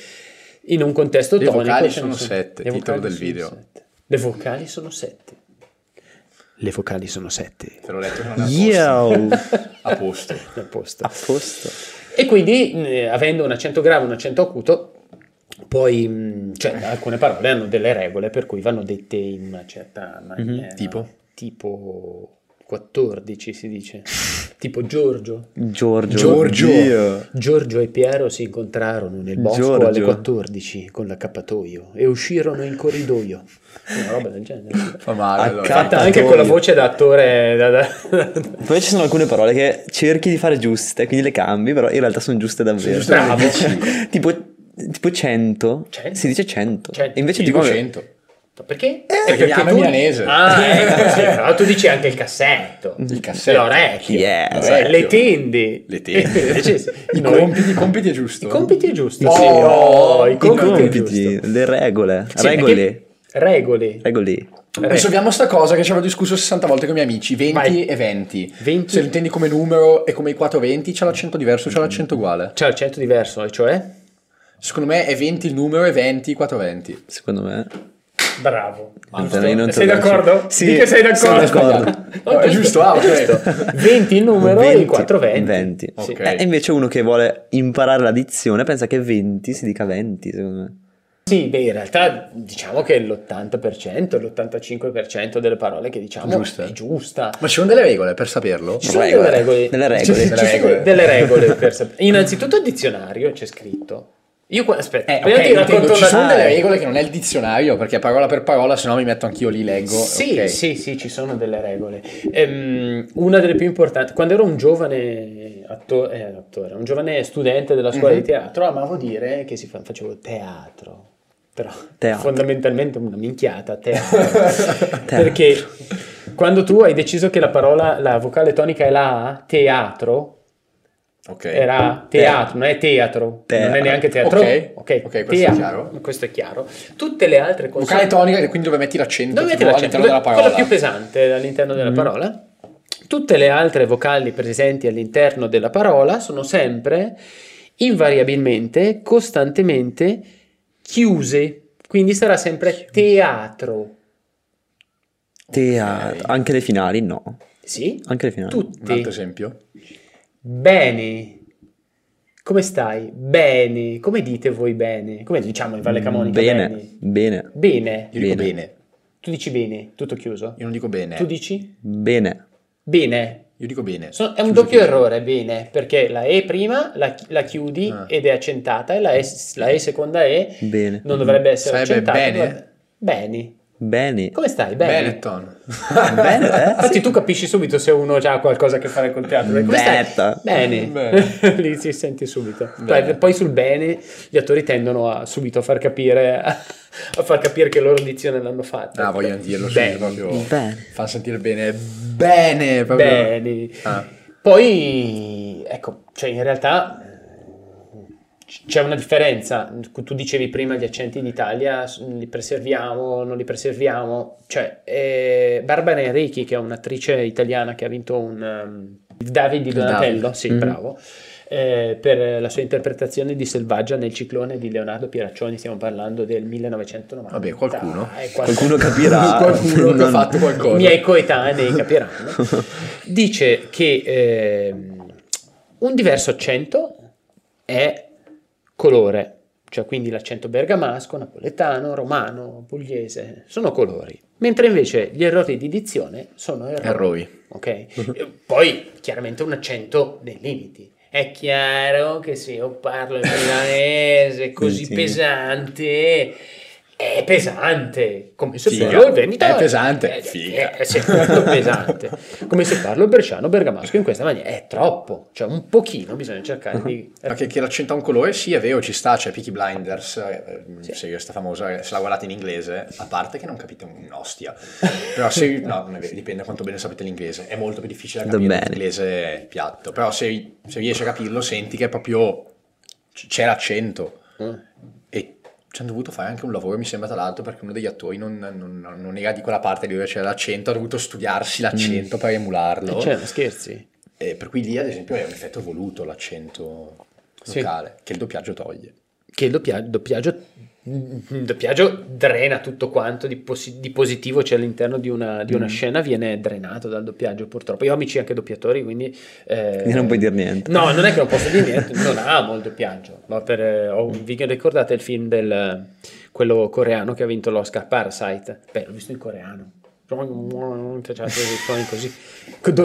in un contesto Le tonico... vocali ce ne sono sette, le titolo vocali del video. sette. Le vocali sono sette. Le vocali sono sette. Te l'ho letto non Yo! posto. A posto. A posto. A posto. E quindi, eh, avendo un accento grave e un accento acuto, poi, mh, cioè, alcune parole hanno delle regole per cui vanno dette in una certa maniera. tipo? Tipo, 14 si dice. tipo Giorgio. Giorgio. Giorgio. Giorgio e Piero si incontrarono nel bosco Giorgio. alle 14 con l'accappatoio e uscirono in corridoio. Una roba del genere. Fa male. allora. Fatta anche con la voce da attore. da- da- Poi ci sono alcune parole che cerchi di fare giuste, quindi le cambi, però in realtà sono giuste davvero. giuste Bravo. tipo, tipo 100, Cento? si dice 100. Cento. E invece dico 100. Perché? perché mi ama tu- milanese. Ah, ecco, sì, però tu dici anche il cassetto. Il cassetto. L'orecchio. Yes. Cioè, le tendi. Le tendi. Invece I noi- compiti, i compiti è giusto. I compiti è giusto. Oh, sì. Oh, i I compiti, è compiti, le regole, Sì, regole, perché- Regole. regole. Risolviamo sta cosa che ci avevo discusso 60 volte con i miei amici, 20 Vai. e 20. 20. Se lo intendi come numero e come i 420 c'è l'accento diverso, c'è l'accento uguale. C'è l'accento diverso, e cioè? Secondo me è 20 il numero e 20 i 420. Secondo me. Bravo. Non sei d'accordo? Sì, che sei d'accordo? sono d'accordo. Oh, è giusto, ah, ok. 20 il numero e 20, il 420. 20. Sì. Ok. Eh, E invece uno che vuole imparare l'addizione pensa che 20 si dica 20, secondo me. Sì, beh, in realtà diciamo che l'80%, l'85% delle parole che diciamo Giuste. è giusta. Ma ci sono delle regole per saperlo? Ci sono Regole. delle regole. Delle regole. Ci- ci Delle sono regole. delle regole per sapere. Innanzitutto il dizionario c'è scritto. Io aspetta, Eh, prima ok, ti racconto ci sono delle regole che non è il dizionario, perché parola per parola, se no mi metto anch'io lì, leggo. Sì, ok. sì, sì, ci sono delle regole. Ehm, una delle più importanti, quando ero un giovane atto- eh, attore, un giovane studente della scuola Mhm. di teatro, amavo dire che si fa- facevo teatro. Però Teatro. fondamentalmente una minchiata, teatro. Perché quando tu hai deciso che la parola, la vocale tonica è la A, teatro, Ok. era teatro, non è teatro, Teatro. non è neanche teatro. Ok, ok, ok, questo è teatro. chiaro. Questo è chiaro. Tutte le altre Vocale consonanti tonica, quindi dove metti l'accento dove metti l'accento? all'interno della Quella parola. più pesante all'interno della parola. Tutte le altre vocali presenti all'interno della parola sono sempre, invariabilmente, costantemente chiuse. Quindi sarà sempre teatro. Teatro. Anche le finali, no. Sì? Anche le finali. Un altro Tutti. esempio? Bene. Come stai? Bene. Come dite voi bene? Come diciamo in Valle Camonica? Bene, Bene. bene, Bene. Io dico Bene. bene. Tu dici bene, tutto chiuso. Io non dico bene. Tu dici bene. bene. Io dico bene. So- è un Chiuso, doppio chiuso. errore, bene, perché la E prima la, la chiudi Ah. ed è accentata e la E, la E seconda E Bene. non dovrebbe essere Sarebbe accentata. bene? guarda- Bene. Bene. Come stai? Bene. Benetton. Bene, eh? Infatti tu capisci subito se uno ha qualcosa a che fare col teatro. Come stai? Bene. Bene. Lì si senti subito. Bene. Poi, sul bene gli attori tendono a subito a far capire a far capire che loro dizione l'hanno fatta. Ah, vogliono dirlo Bene. proprio. Bene. Fa sentire bene. Bene. Proprio. Bene. Ah. Poi, ecco, cioè in realtà c'è una differenza. Tu dicevi prima gli accenti d'Italia, li preserviamo, non li preserviamo. Cioè, eh, Barbara Enrichi, che è un'attrice italiana che ha vinto un um, David di Donatello, David. sì, Mhm. bravo, eh, per la sua interpretazione di Selvaggia nel ciclone di Leonardo Pieraccioni, stiamo parlando del 1990. Vabbè, qualcuno. Eh, qualche- Qualcuno capirà. Qualcuno che ha Non- fatto qualcosa. i miei coetanei capiranno, dice che ehm, un diverso accento è colore, cioè quindi l'accento bergamasco, napoletano, romano, pugliese, sono colori, mentre invece gli errori di dizione sono errori. Errori. ok? E Poi chiaramente un accento nei limiti. È chiaro che se io parlo il milanese così Sì. pesante, è pesante. Come se parlo il veneto. È pesante. È, Figa. è, sì, molto pesante. Come se parlo il bresciano bergamasco in questa maniera. È troppo. Cioè un pochino bisogna cercare di... Che l'accento ha un colore, sì, è vero, ci sta, c'è Peaky Blinders, eh, serie questa famosa, se la guardate in inglese, a parte che non capite un'ostia, però se, no, non è vero, dipende quanto bene sapete l'inglese, è molto più difficile da capire l'inglese piatto, però se, se riesci a capirlo senti che proprio c- c'è l'accento Mm. Ci hanno dovuto fare anche un lavoro, mi sembra tra l'altro, perché uno degli attori non, non- non era di quella parte dove c'era l'accento, ha dovuto studiarsi l'accento per emularlo. Cioè, scherzi. E per cui lì, ad esempio, è un effetto voluto l'accento Sì. locale, che il doppiaggio toglie. Che il doppia- doppiaggio, il doppiaggio drena tutto quanto di, posi- di positivo c'è all'interno di una, di una scena, viene drenato dal doppiaggio purtroppo. Io ho amici anche doppiatori, quindi... eh, non puoi dire niente. No, non è che non posso dire niente, non amo il doppiaggio. Ma per, ho- vi ricordate il film del quello coreano che ha vinto l'Oscar Parasite? Beh, l'ho visto in coreano. Cioè, suoni così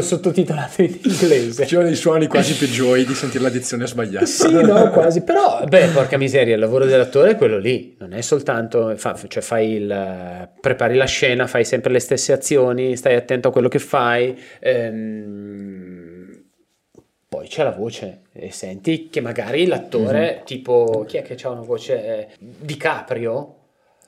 sottotitolato in inglese. C'erano dei suoni quasi peggiori di sentire la dizione sbagliata. Sì, no, quasi. Però, beh, porca miseria, il lavoro dell'attore è quello lì. Non è soltanto, fa, cioè fai il, prepari la scena, fai sempre le stesse azioni, stai attento a quello che fai. Ehm, poi c'è la voce e senti che magari l'attore, mm-hmm. tipo, chi è che ha una voce? Eh, Di Caprio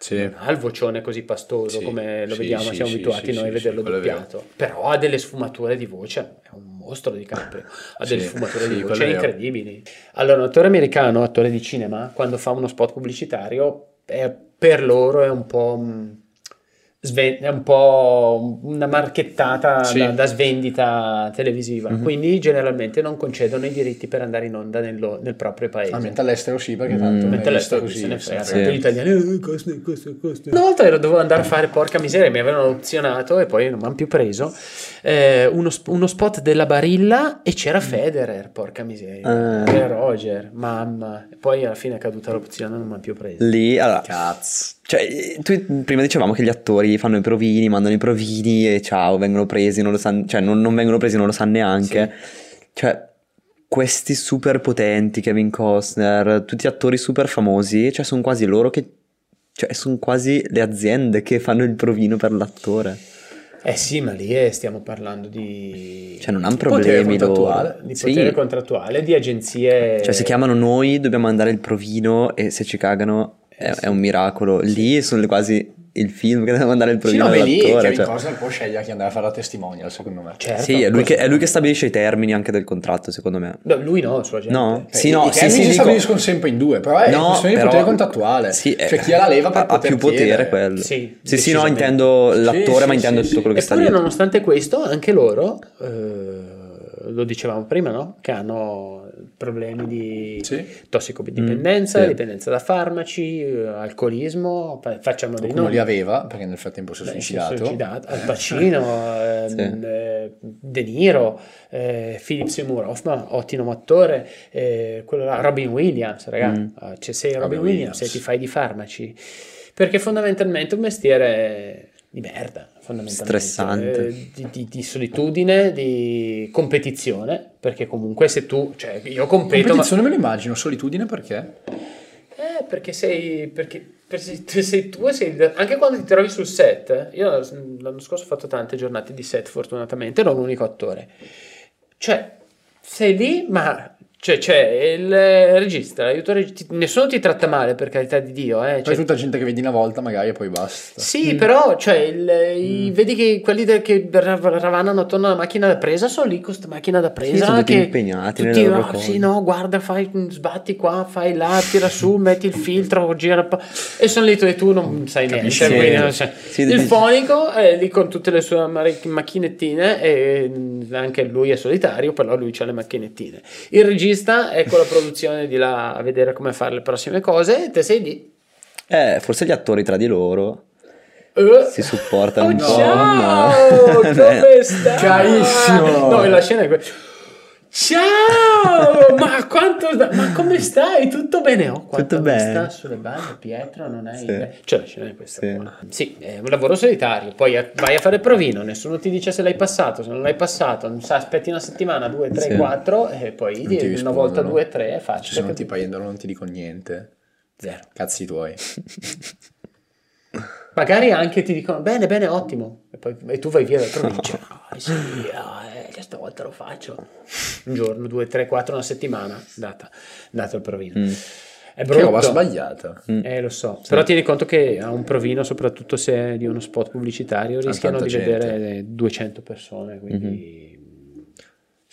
sì. non ha il vocione così pastoso sì, come lo sì, vediamo, siamo abituati noi a vederlo doppiato, però ha delle sfumature di voce, è un mostro di Caprio, ha delle sfumature di voce incredibili. Allora, un attore americano, attore di cinema, quando fa uno spot pubblicitario, è, per loro è un po' è un po' una marchettata sì. da, da, svendita televisiva, mm-hmm. quindi generalmente non concedono i diritti per andare in onda nel, nel proprio paese. Ah, mentre all'estero sì, perché tanto mm. mentre all'estero così, se ne frega, sì. gli italiani, eh, costi, costi, costi. Una volta ero, dovevo andare a fare porca miseria, mi avevano opzionato e poi non mi hanno più preso, eh, uno, uno, spot della Barilla e c'era mm. Federer, porca miseria, uh. e Roger, mamma, e poi alla fine è caduta l'opzione, non mi hanno più preso. Lì, allora, cazzo. Cioè, tu, prima dicevamo che gli attori fanno i provini, mandano i provini e ciao, vengono presi, non lo sanno, cioè non, non vengono presi, non lo sanno neanche. Sì. Cioè, questi super potenti, Kevin Costner, tutti attori super famosi, cioè sono quasi loro che, cioè sono quasi le aziende che fanno il provino per l'attore. Eh sì, ma lì è, stiamo parlando di... Cioè non hanno problemi loro. Di potere sì. contrattuale, di agenzie... Cioè se chiamano noi dobbiamo mandare il provino e se ci cagano è, è un miracolo. Lì sono quasi il film che deve mandare il provino sì, no, lì Kevin cioè. Costner può scegliere chi andare a fare la testimonial secondo me. Certo, sì è lui, che, è lui, che, stabilisce i termini anche del contratto secondo me. No, lui no il suo agente no, sì, no, i sì, sì, si stabiliscono sempre in due però è no, questione di potere contrattuale. sì, cioè chi ha la leva per ha, più potere chiedere. quello. Sì, sì, sì no intendo l'attore ma intendo tutto quello che sta lì nonostante questo anche loro eh, lo dicevamo prima, no? Che hanno problemi di sì. tossicodipendenza, mm, sì. dipendenza da farmaci, eh, alcolismo, facciamo dei nomi. li aveva, perché nel frattempo si è suicidato. suicidato. Al Pacino, sì. Ehm, eh, De Niro, eh, Philip Seymour Hoffman, ottimo attore, eh, quello là, Robin Williams, ragazzi, mm. Cioè, sei Robin, Robin Williams, Williams e ti fai di farmaci. Perché fondamentalmente è un mestiere di merda, fondamentalmente. Stressante. Eh, di, di, di, solitudine, di competizione, perché comunque se tu, cioè io competo... Competizione ma... me lo immagino, solitudine perché? Eh, perché sei, perché, perché sei tu sei, anche quando ti trovi sul set, io l'anno scorso ho fatto tante giornate di set fortunatamente, ero l'unico attore. Cioè, sei lì, ma cioè, c'è il regista, l'aiuto regista, nessuno ti tratta male per carità di Dio. Eh. C'è tutta gente che vedi una volta magari e poi basta. Sì, mm. però cioè, il, i, mm. vedi che quelli de, che ravanano attorno alla macchina da presa sono lì con questa macchina da presa. Sì, sono che, impegnati tutti, nelle loro oh, Sì, no, guarda, fai, sbatti qua, fai là, tira su, metti il filtro, gira e sono lì tu e tu non sai Capisci, niente. Sì, cioè, sì, il fonico è lì con tutte le sue macchinettine e anche lui è solitario, però lui ha le macchinettine. Il regista regista con la produzione di là a vedere come fare le prossime cose e te sei lì. Eh, forse gli attori tra di loro uh, si supportano oh, un po'. Ciao, no? come stai? Carissimo. No, la scena è questa. Ciao! ma, quanto, ma come stai? Tutto bene? Oh, Tutto bene. sta sulle balle, Pietro, non hai... Sì. Cioè, la scena è questa sì. Sì, è un lavoro solitario. Poi vai a fare provino, nessuno ti dice se l'hai passato, se non l'hai passato, non sa, aspetti una settimana, due, tre, sì. quattro, e poi una volta due, tre, è facile. Se non ti pagano non ti dico niente. Zero. Cazzi tuoi. Magari anche ti dicono bene, bene, ottimo, e, poi, e tu vai via dal provincia. Oh, sì, eh, stavolta lo faccio. Un giorno, due, tre, quattro, una settimana, data, data il provino. Mm. È brutto. Che roba sbagliata. Mm. Eh, lo so. Sì. Però tieni conto che a un provino, soprattutto se è di uno spot pubblicitario, rischiano di gente. vedere 200 persone, quindi... Mm-hmm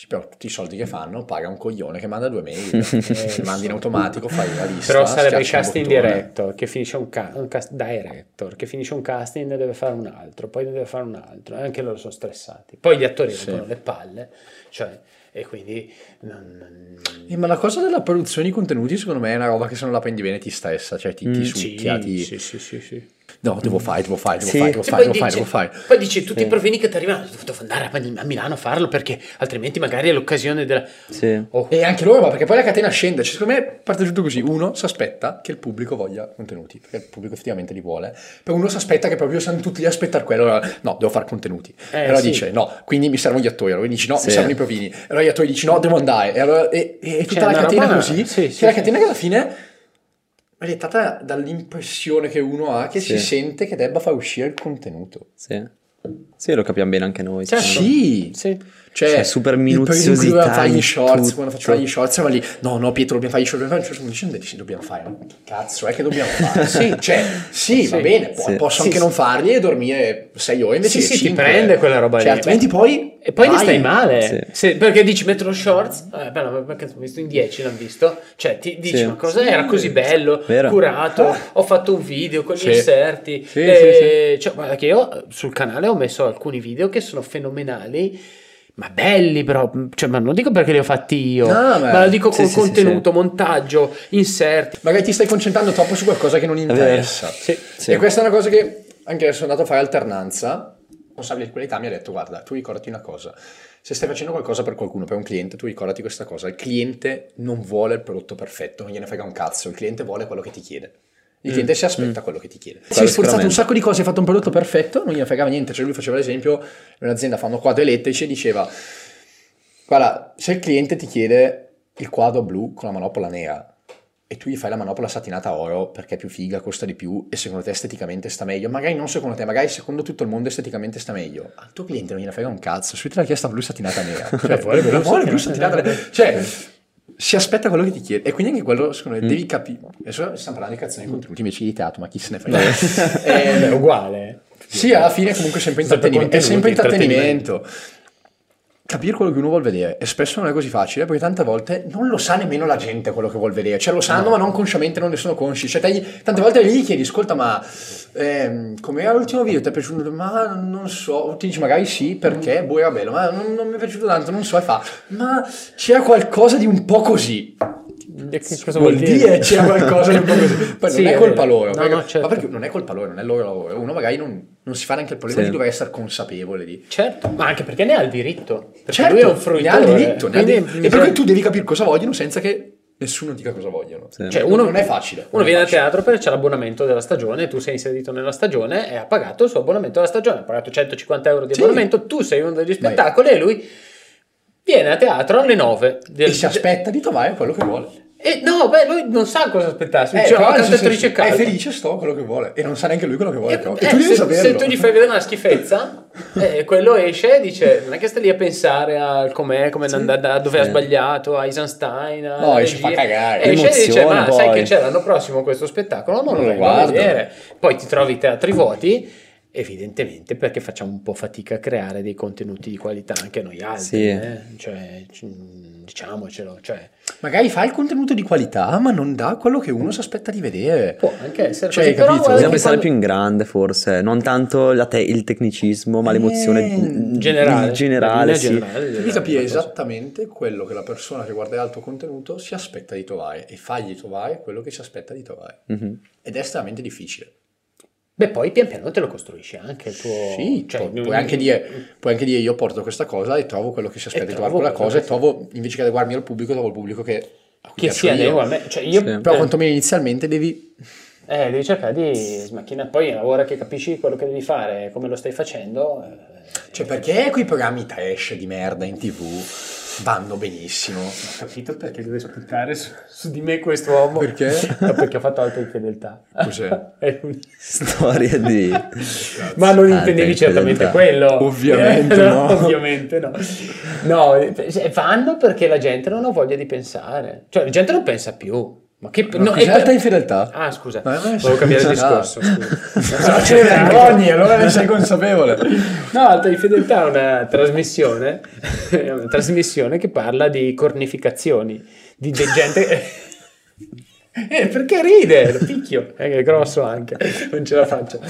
però tutti i soldi che fanno paga un coglione che manda due mail, eh, mandi in automatico, fai la lista. Però sarebbe il casting director che finisce un, ca- un cast- director che finisce un casting ne deve fare un altro, poi ne deve fare un altro, e anche loro sono stressati. Poi gli attori sì. rompono le palle, cioè e quindi non, non... Eh, ma la cosa della produzione di contenuti secondo me è una roba che se non la prendi bene ti stressa cioè ti, mm, ti succhia sì, ti... Sì, sì, sì, sì. No, devo fare, devo fare, devo Sì. fare, devo Sì, fare, poi, devo fare, dice, devo fare. poi dice tutti i provini che ti arrivano, devo andare a, a Milano a farlo perché altrimenti magari è l'occasione della... Sì. Oh, E anche loro, ma perché poi la catena scende. Cioè, secondo me parte tutto così. Uno si aspetta che il pubblico voglia contenuti, perché il pubblico effettivamente li vuole. Poi uno si aspetta che proprio siano tutti lì a aspettare quello. Allora, no, devo fare contenuti. Eh, e allora sì. dice no, quindi mi servono gli attori. Allora dici no, Sì. mi servono i provini. E allora gli attori dici no, devo andare. E, allora, e, e tutta Cioè, la catena roba- così. sì, che sì, la sì. catena che alla fine dettata dall'impressione che uno ha che Sì. si sente che debba far uscire il contenuto. Sì. Sì, lo capiamo bene anche noi. Me. Sì, sì. Cioè, Cioè, super il periodo minuziosità doveva fare gli shorts, quando faceva gli shorts, era lì, no, no, Pietro, dobbiamo fare gli shorts, dobbiamo fare gli shorts, dice, dobbiamo fare, cazzo è che dobbiamo fare? sì, cioè, sì, va Sì. bene, po- Sì. posso Sì, anche non farli e dormire 6 ore invece Sì, sì, ti prende quella roba Cioè, lì. altrimenti poi... E poi ne vai. stai male. Se- perché dici metro shorts, eh, beh, no, perché ho visto in 10 l'hanno visto, cioè ti dici ma cosa era così bello, Vero. curato, ho fatto un video con gli inserti, cioè, guarda che io eh, sul canale ho messo alcuni video che sono fenomenali, ma belli però, cioè, ma non dico perché li ho fatti io, No, beh. ma lo dico Sì, col sì, sì, contenuto, montaggio, inserti. Magari ti stai concentrando troppo su qualcosa che non interessa. Sì. Sì. E questa è una cosa che anche adesso sono andato a fare alternanza. Il responsabile di qualità mi ha detto: Guarda, tu ricordati una cosa. Se stai facendo qualcosa per qualcuno, per un cliente, tu ricordati questa cosa. Il cliente non vuole il prodotto perfetto, non gliene frega un cazzo. Il cliente vuole quello che ti chiede. Il cliente si aspetta quello che ti chiede. Si è sforzato un sacco di cose, ha fatto un prodotto perfetto, non gliene fregava niente. Cioè, lui faceva l'esempio: un'azienda fanno quadri elettrici e diceva: Guarda, se il cliente ti chiede il quadro blu con la manopola nera e tu gli fai la manopola satinata oro perché è più figa, costa di più e secondo te esteticamente sta meglio, magari non secondo te, magari secondo tutto il mondo esteticamente sta meglio, al tuo cliente non gliene frega un cazzo, te l'ha chiesta blu satinata nera, cioè, vuole blu la blu satinata satinata nera, cioè si aspetta quello che ti chiede e quindi anche quello secondo me devi capire, adesso stiamo parlando di contenuti invece di teatro, ma chi se ne frega. È Eh, uguale. sì, alla fine comunque è sempre intrattenimento. È sempre intrattenimento. Capire quello che uno vuole vedere e spesso non è così facile perché tante volte non lo sa nemmeno la gente quello che vuole vedere, cioè lo sanno ma non consciamente non ne sono consci, cioè te tante volte gli chiedi ascolta ma ehm, come era l'ultimo video? Ti è piaciuto? Ma non so, ti dici magari sì perché? Boh era bello, ma non, non mi è piaciuto tanto, non so e fa ma c'era qualcosa di un po' così, cosa vuol dire c'era qualcosa di un po' così, poi Sì, non è colpa loro, No, perché- no, certo. ma perché non è colpa loro, non è il loro lavoro, uno magari non, non si fa neanche il problema Sì. di dover essere consapevole di Certo, ma anche perché ne ha il diritto. Perché Certo, lui è un ne fruitore. ha il diritto, ne ha il diritto. e perché tu devi capire cosa vogliono senza che nessuno dica cosa vogliono. Sì. Cioè, Non- uno, non è facile. Uno viene facile. teatro perché c'è l'abbonamento della stagione, tu sei inserito nella stagione e ha pagato il suo abbonamento della stagione, ha pagato 150 euro di Sì. abbonamento, tu sei uno degli spettacoli e lui viene a teatro alle 9. Del, E si aspetta di trovare quello che vuole. E no, beh, lui non sa cosa aspettarsi. Eh, Cioè, la è felice, sto quello che vuole. E non sa neanche lui quello che vuole. Eh, però. eh, E tu devi se, se tu gli fai vedere una schifezza, eh, quello esce e dice: Non è che sta lì a pensare al com'è, come da, da- dove ha Sì. sbagliato, a Eisenstein. a No, esce, fa cagare. Esce e dice: Ma Emozione, sai poi. che c'è l'anno prossimo questo spettacolo? Non, Non lo vengo a vedere. Poi ti trovi i teatri vuoti. Evidentemente perché facciamo un po' fatica a creare dei contenuti di qualità anche noi altri, Sì. eh? cioè, diciamocelo, cioè, Magari fa il contenuto di qualità, ma non dà quello che uno si aspetta di vedere. può anche essere Cioè, così, però capito? guarda Bisogna pensare quando- più in grande, forse, non tanto la te- il tecnicismo, ma l'emozione Eh, generale, in generale, sì. generale Devi capire esattamente quello che la persona che guarderà il tuo contenuto si aspetta di trovare e fagli trovare quello che si aspetta di trovare. Mhm. Ed è estremamente difficile. Beh, poi pian piano te lo costruisci anche il tuo... Sì, cioè, pu- puoi, anche dire, puoi anche dire io porto questa cosa e trovo quello che si aspetta di trovare trovo quella cosa e trovo, invece che adeguarmi al pubblico, trovo il pubblico che, che io. adegua a me. Cioè, io... Sì. Però eh, quantomeno inizialmente devi... eh, devi cercare di smacchinare. Poi, ora che capisci quello che devi fare, come lo stai facendo... eh, Cioè perché quei programmi trash di merda in tv vanno benissimo? Ho capito perché deve sputare su, su di me questo uomo. Perché? No, perché ho fatto alta infedeltà. Cos'è? È un- Storia di... Ma non intendevi te- certamente quello. Ovviamente Eh, no. Ovviamente no. No, eh, vanno perché la gente non ha voglia di pensare. Cioè, la gente non pensa più. Ma che... No, no, è- alta infedeltà? Ah, scusa. Ma- Volevo cambiare no. discorso. scusa. No, ce ne vergogni, allora ne sei consapevole. No, Alta Infedeltà è una trasmissione, è una trasmissione che parla di cornificazioni, di, di gente... Eh, perché ride? Lo picchio, eh, è grosso anche, non ce la faccio.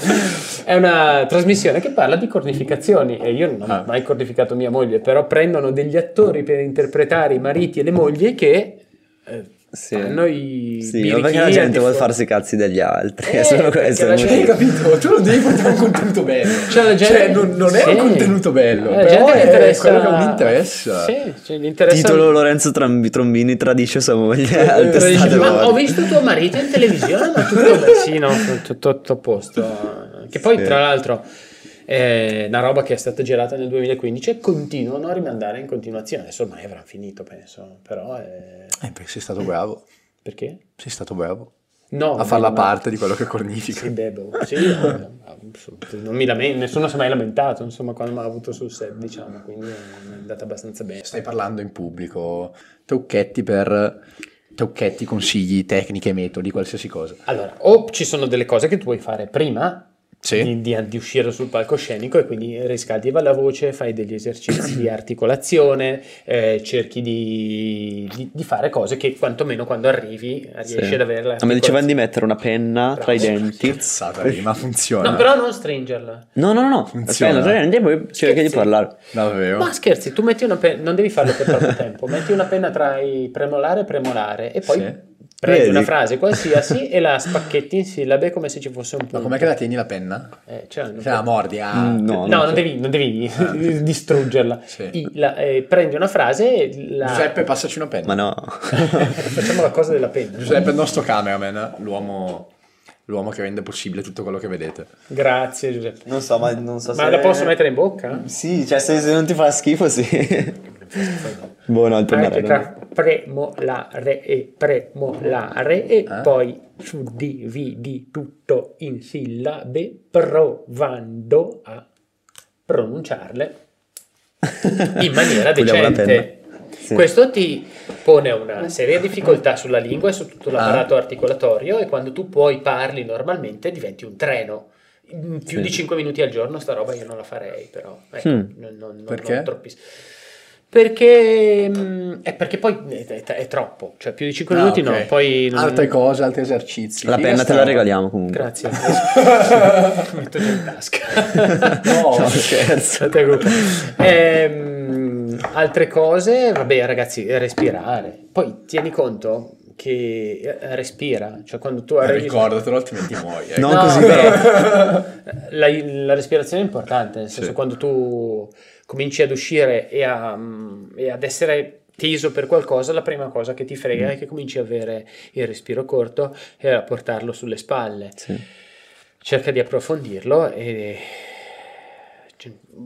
È una trasmissione che parla di cornificazioni e io non ho Ah. mai cornificato mia moglie, però prendono degli attori per interpretare i mariti e le mogli che eh, Sì. fanno i Sì, ma perché la gente vuole fuori. farsi i cazzi degli altri. Eh, Solo questo è la gente- Hai capito? Tu lo devi portare un contenuto bello. Cioè, la gente- Cioè, non, non è sì. un contenuto bello, Eh, la però gente è interessa- quello che non mi interessa. Sì, cioè, interessa Titolo Lorenzo Trambi- Trombini tradisce sua moglie Eh, al tradisce Ma ho visto tuo marito in televisione, ma tutto sì, no, tutto, tutto a posto. Che poi, Sì. tra l'altro, è una roba che è stata girata nel 2015 e continuano a rimandare in continuazione. Adesso ormai avranno finito, penso. Però è... Eh, perché sei stato bravo. Perché? Sei stato bravo. No, a far la no, parte di quello che cornifica. Sì, bebo. Sì, non mi lamento, nessuno si è mai lamentato, insomma, quando mi ha avuto sul set, diciamo, quindi è andata abbastanza bene. Stai parlando in pubblico, trucchetti per trucchetti, consigli, tecniche, metodi, qualsiasi cosa. Allora, o ci sono delle cose che tu vuoi fare prima Sì. di, di- di uscire sul palcoscenico e quindi riscaldi la voce, fai degli esercizi di articolazione, eh, cerchi di, di- di fare cose che quantomeno quando arrivi riesci Sì. ad avere la A me dicevano di mettere una penna tra i Bravo. denti. Cazzata, ma funziona. No, però non stringerla. No, no, no, no. Funziona. Aspetta, tra i denti e poi cerchi di parlare. Davvero? Ma scherzi, tu metti una penna, non devi farlo per troppo tempo, metti una penna tra i premolare e premolare e poi Sì. Prendi Vedi? una frase qualsiasi e la spacchetti in sillabe come se ci fosse un punto. Ma com'è che la tieni la penna? Eh, cioè, non Se la mordi, ah. Mm, No, no, non, so. devi, non devi distruggerla. Sì. I- la- eh, prendi una frase e la... Giuseppe, passaci una penna. Ma no. Facciamo la cosa della penna. Giuseppe, il nostro cameraman, l'uomo, l'uomo che rende possibile tutto quello che vedete. Grazie Giuseppe. Non so, ma non so Ma la posso mettere in bocca? Sì, cioè se, se non ti fa schifo, sì. Anche pennarello. tra premolare e premolare e Eh? poi suddividi tutto in sillabe provando a pronunciarle in maniera decente. Sì. Questo ti pone una seria difficoltà sulla lingua e su tutto Ah. l'apparato articolatorio e quando tu poi parli normalmente diventi un treno. In più Sì. di 5 minuti al giorno sta roba io non la farei però. Ecco, Hmm. non- non- non- Perché? non troppi- Perché, mm, è perché poi è, è- è troppo, cioè più di 5 Ah, minuti ok. no, poi... non- Altre cose, altri esercizi. La penna te la regaliamo comunque. Grazie. Metto in tasca. No, No, scherzo. Ehm, altre cose, vabbè ragazzi, respirare. Poi tieni conto che eh, respira, cioè quando tu Eh, arrivi... ricordatelo, altrimenti muori. eh. No, No, così però però. la, la respirazione è importante, nel senso Sì. quando tu cominci ad uscire e, a- e ad essere teso per qualcosa, la prima cosa che ti frega Mm. è che cominci a avere il respiro corto e a portarlo sulle spalle. Sì. Cerca di approfondirlo e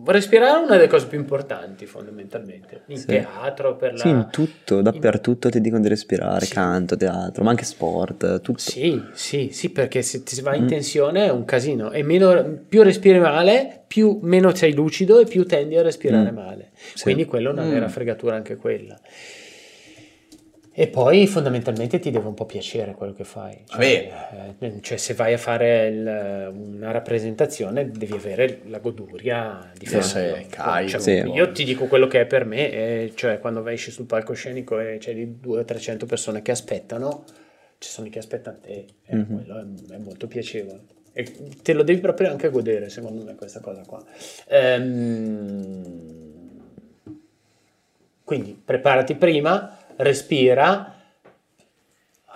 respirare è una delle cose più importanti fondamentalmente in Sì. teatro per la Sì, in tutto, dappertutto ti dicono di respirare, Sì. canto, teatro, ma anche sport, tutto. Sì, sì, sì, perché se ti vai in Mm. tensione è un casino e meno, più respiri male, più meno sei lucido e più tendi a respirare Mm. male. Sì. Quindi quella è una Mm. vera fregatura anche quella. E poi fondamentalmente ti deve un po' piacere quello che fai. Cioè, eh, cioè, se vai a fare il- una rappresentazione devi avere la goduria di farlo. sì, carico. Cioè, Sì. Io ti dico quello che è per me, e cioè quando vai esci sul palcoscenico e c'è di 200-300 persone che aspettano, ci sono chi aspettano te, e Mhm. quello è, è molto piacevole. E te lo devi proprio anche godere, secondo me, questa cosa qua. Ehm, quindi preparati prima, respira,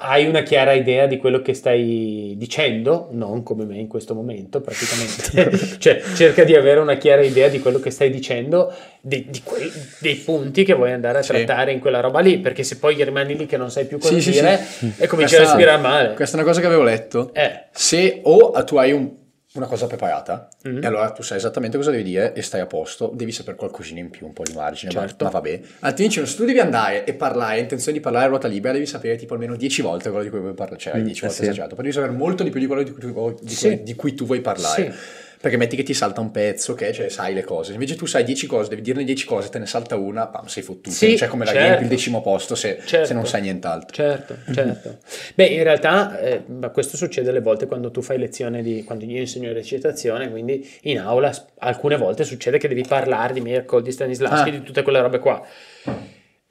hai una chiara idea di quello che stai dicendo, non come me in questo momento praticamente, cioè cerca di avere una chiara idea di quello che stai dicendo, di, di quel- dei punti che vuoi andare a Sì. trattare in quella roba lì, perché se poi rimani lì che non sai più cosa sì, dire sì. e cominci Questa- a respirare male. Questa è una cosa che avevo letto. Eh, Se o tu hai un- una cosa preparata, Mhm. e allora tu sai esattamente cosa devi dire e stai a posto, devi sapere qualcosina in più, un po' di margine, ma- Certo. ma, vabbè. Altrimenti, se tu devi andare e parlare, hai intenzione di parlare a ruota libera, devi sapere tipo almeno 10 volte quello di cui vuoi parlare, cioè Mm, 10 eh volte sì. esagerato, però devi sapere molto di più di quello di cui, tu vuoi- di Sì. cui- di cui tu vuoi parlare. Sì. Perché metti che ti salta un pezzo, ok? Cioè sai le cose. Invece tu sai 10 cose, devi dirne 10 cose, te ne salta una, pam, sei fottuto. Sì, cioè come la certo. riempi il decimo posto se, Certo. se non sai nient'altro. Certo, certo. Beh, in realtà eh, ma questo succede alle volte quando tu fai lezione di quando io insegno recitazione, quindi in aula alcune volte succede che devi parlare di Mirko, di Stanislavski, Ah. di tutte quelle robe qua.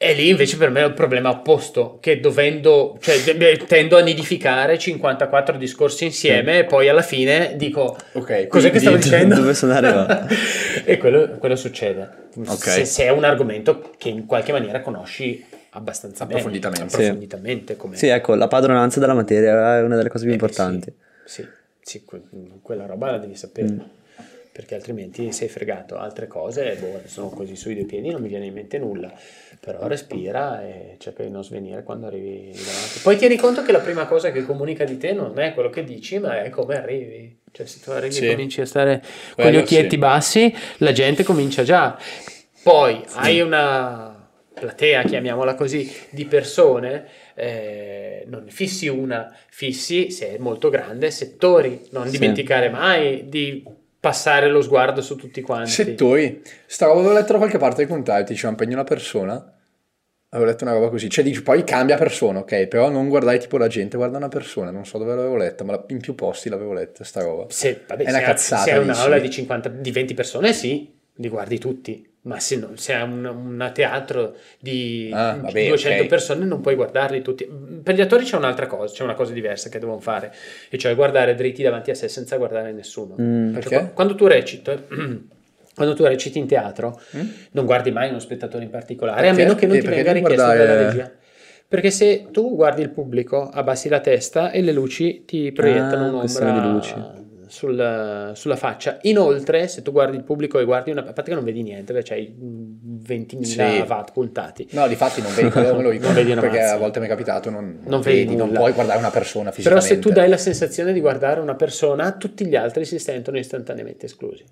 E lì invece per me è il problema opposto, che dovendo, cioè tendo a nidificare 54 discorsi insieme e poi alla fine dico Ok, cos'è che stavo dicendo? dove sono arrivato? e quello, quello succede. Ok. Se, se è un argomento che in qualche maniera conosci abbastanza Approfonditamente. bene, approfonditamente come Sì, ecco, la padronanza della materia è una delle cose più Eh, importanti. Sì, sì, sì, que- quella roba la devi sapere. Mm. Perché altrimenti sei fregato. Altre cose, boh, sono così sui due piedi, non mi viene in mente nulla. Però respira e cerca di non svenire quando arrivi davanti. Poi tieni conto che la prima cosa che comunica di te non è quello che dici, ma è come arrivi. Cioè, se tu arrivi Sì. e cominci a stare con Quello gli occhietti sì. bassi, la gente comincia già. Poi hai una platea, chiamiamola così, di persone, eh, non ne fissi una, fissi, se è molto grande, settori. Non Sì. dimenticare mai di passare lo sguardo su tutti quanti. Settori. Sta roba avevo letto da qualche parte dei contatti, diceva impegni una persona. Avevo letto una roba così. Cioè dici, poi cambia persona, ok? Però non guardare tipo la gente, guarda una persona. Non so dove l'avevo letta, ma in più posti l'avevo letta sta roba. Se, vabbè, È una se, cazzata, se è un'aula di, 50, di 20 persone, sì, li guardi tutti. Ma se, no, se è un, un teatro di Ah, vabbè, 200 ok. persone, non puoi guardarli tutti. Per gli attori c'è un'altra cosa, c'è una cosa diversa che devono fare, e cioè guardare dritti davanti a sé senza guardare nessuno. Mm. Cioè, Perché? qua- quando tu reciti, quando tu reciti in teatro, Mm? non guardi mai uno spettatore in particolare, Perché? a meno che non Eh, ti perché venga richiesto guardare- dalla regia. Perché se tu guardi il pubblico, abbassi la testa e le luci ti proiettano Ah, questione di un'ombra luci. Sul- sulla faccia. Inoltre, se tu guardi il pubblico e guardi una... A parte che non vedi niente, perché c'hai 20.000 Sì. watt puntati. No, di fatti non vedi me lo dico, Non vedi perché mazza. a volte mi è capitato, non, Non vedi non nulla. puoi guardare una persona Però fisicamente. se tu dai la sensazione di guardare una persona, tutti gli altri si sentono istantaneamente esclusi.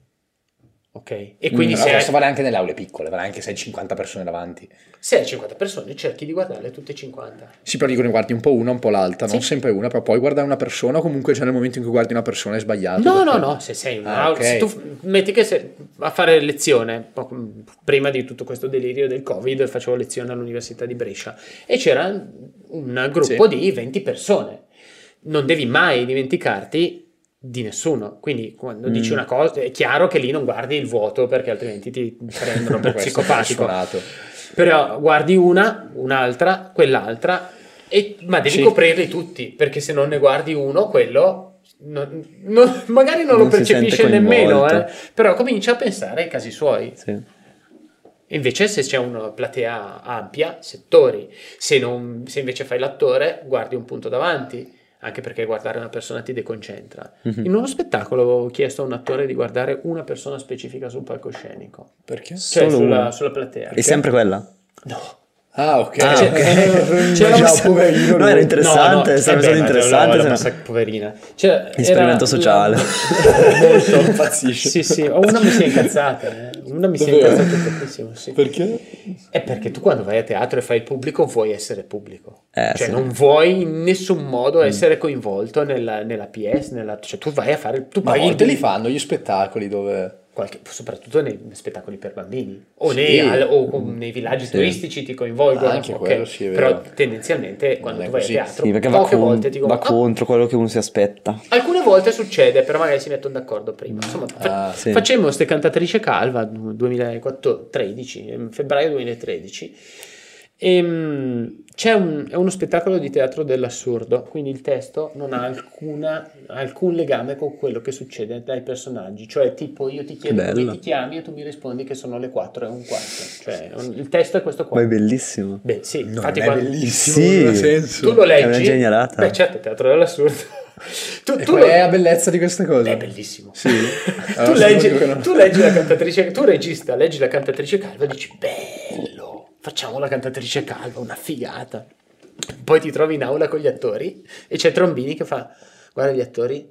Ok? E quindi Però se, questo hai, vale anche nelle aule piccole, vale anche se hai 50 persone davanti. se hai 50 persone, cerchi di guardarle tutte 50. Sì, però dicono guardi un po' una, un po' l'altra, non Sì. sempre una, però puoi guardare una persona o comunque c'è nel momento in cui guardi una persona è sbagliato. No, no, perché- no, se sei in Ah, aula, ok. se tu metti che se, a fare lezione, poco- prima di tutto questo delirio del Covid, facevo lezione all'Università di Brescia e c'era un gruppo Sì. di 20 persone. Non devi mai dimenticarti di nessuno, quindi quando dici Mm. una cosa è chiaro che lì non guardi il vuoto perché altrimenti ti prendono per psicopatico. Però guardi una, un'altra, quell'altra, e- ma devi Sì. coprirli tutti, perché se non ne guardi uno, quello non- non- magari non, lo Non si percepisce nemmeno, eh, però comincia a pensare ai casi suoi. Sì. Invece se c'è una platea ampia, settori, se, non- se invece fai l'attore, guardi un punto davanti, anche perché guardare una persona ti deconcentra. Mhm. In uno spettacolo avevo chiesto a un attore di guardare una persona specifica sul palcoscenico, Perché? cioè Solo sulla, sulla platea. È sempre quella? No. Ah, ok. Ah, Cioè, ok. c'era No, un poverino. no, era interessante, eh sarebbe beh, stato ma interessante. se no- massa poverina. Cioè, Esperimento era- sociale. Molto impazzisce. Sì, sì, una mi si è incazzata, eh. una mi si è incazzata tantissimo, sì. Perché? È perché tu quando vai a teatro e fai il pubblico vuoi essere pubblico. Eh, cioè sì. non vuoi in nessun modo essere coinvolto nella, nella PS, nella- cioè tu vai a fare... Tu Ma a paghi li fanno gli spettacoli dove... qualche- soprattutto nei spettacoli per bambini o, Sì. nei, al- o nei villaggi Sì. turistici ti coinvolgono. Anche ok? quello sì, Però tendenzialmente quando tu vai così. a teatro Sì, perché va, poche con- volte ti va contro quello che uno si aspetta. Alcune volte succede, però magari si mettono d'accordo prima. Insomma, fa- Ah, sì. facemmo queste cantatrice calva 2013, ehm, febbraio 2013. Ehm, c'è un- è uno spettacolo di teatro dell'assurdo, quindi il testo non ha alcuna- alcun legame con quello che succede dai personaggi. Cioè, tipo, io ti chiedo come ti chiami e tu mi rispondi che sono le 4 e un quarto. Cioè, un- il testo è questo qua. Ma è bellissimo. Beh, sì, Non infatti, è quando- bellissimo, Sì. tu lo leggi. È una genialata. Beh, certo, teatro dell'assurdo. Tu, E tu qual lo- è la bellezza di queste cose? è bellissimo. Sì? tu, Allora, leggi, tu leggi la cantatrice, tu regista, leggi la cantatrice calva e dici bello, facciamo la cantatrice calva, una figata. Poi ti trovi in aula con gli attori e c'è Trombini che fa, guarda gli attori,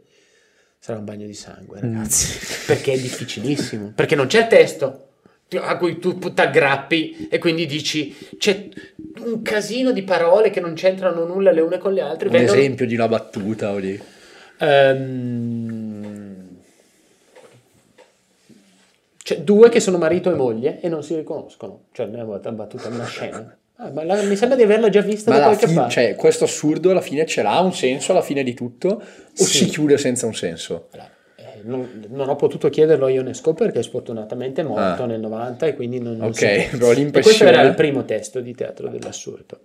sarà un bagno di sangue ragazzi, perché è difficilissimo, perché non c'è il testo a cui tu ti aggrappi e quindi dici c'è un casino di parole che non c'entrano nulla le une con le altre. Un vengono- esempio di una battuta o di... Ehm, Cioè, due che sono marito e moglie e non si riconoscono. Cioè, non è una battuta, una scena. Ah, ma la- mi sembra di averla già vista Ma da qualche fine, parte. cioè, questo assurdo alla fine ce l'ha un senso alla fine di tutto o Sì. si chiude senza un senso? Allora, eh, non, non ho potuto chiederlo a Ionesco perché sfortunatamente è morto Ah. nel 90 e quindi non, non Ok, però E questo l'impressione- era il primo testo di teatro dell'assurdo.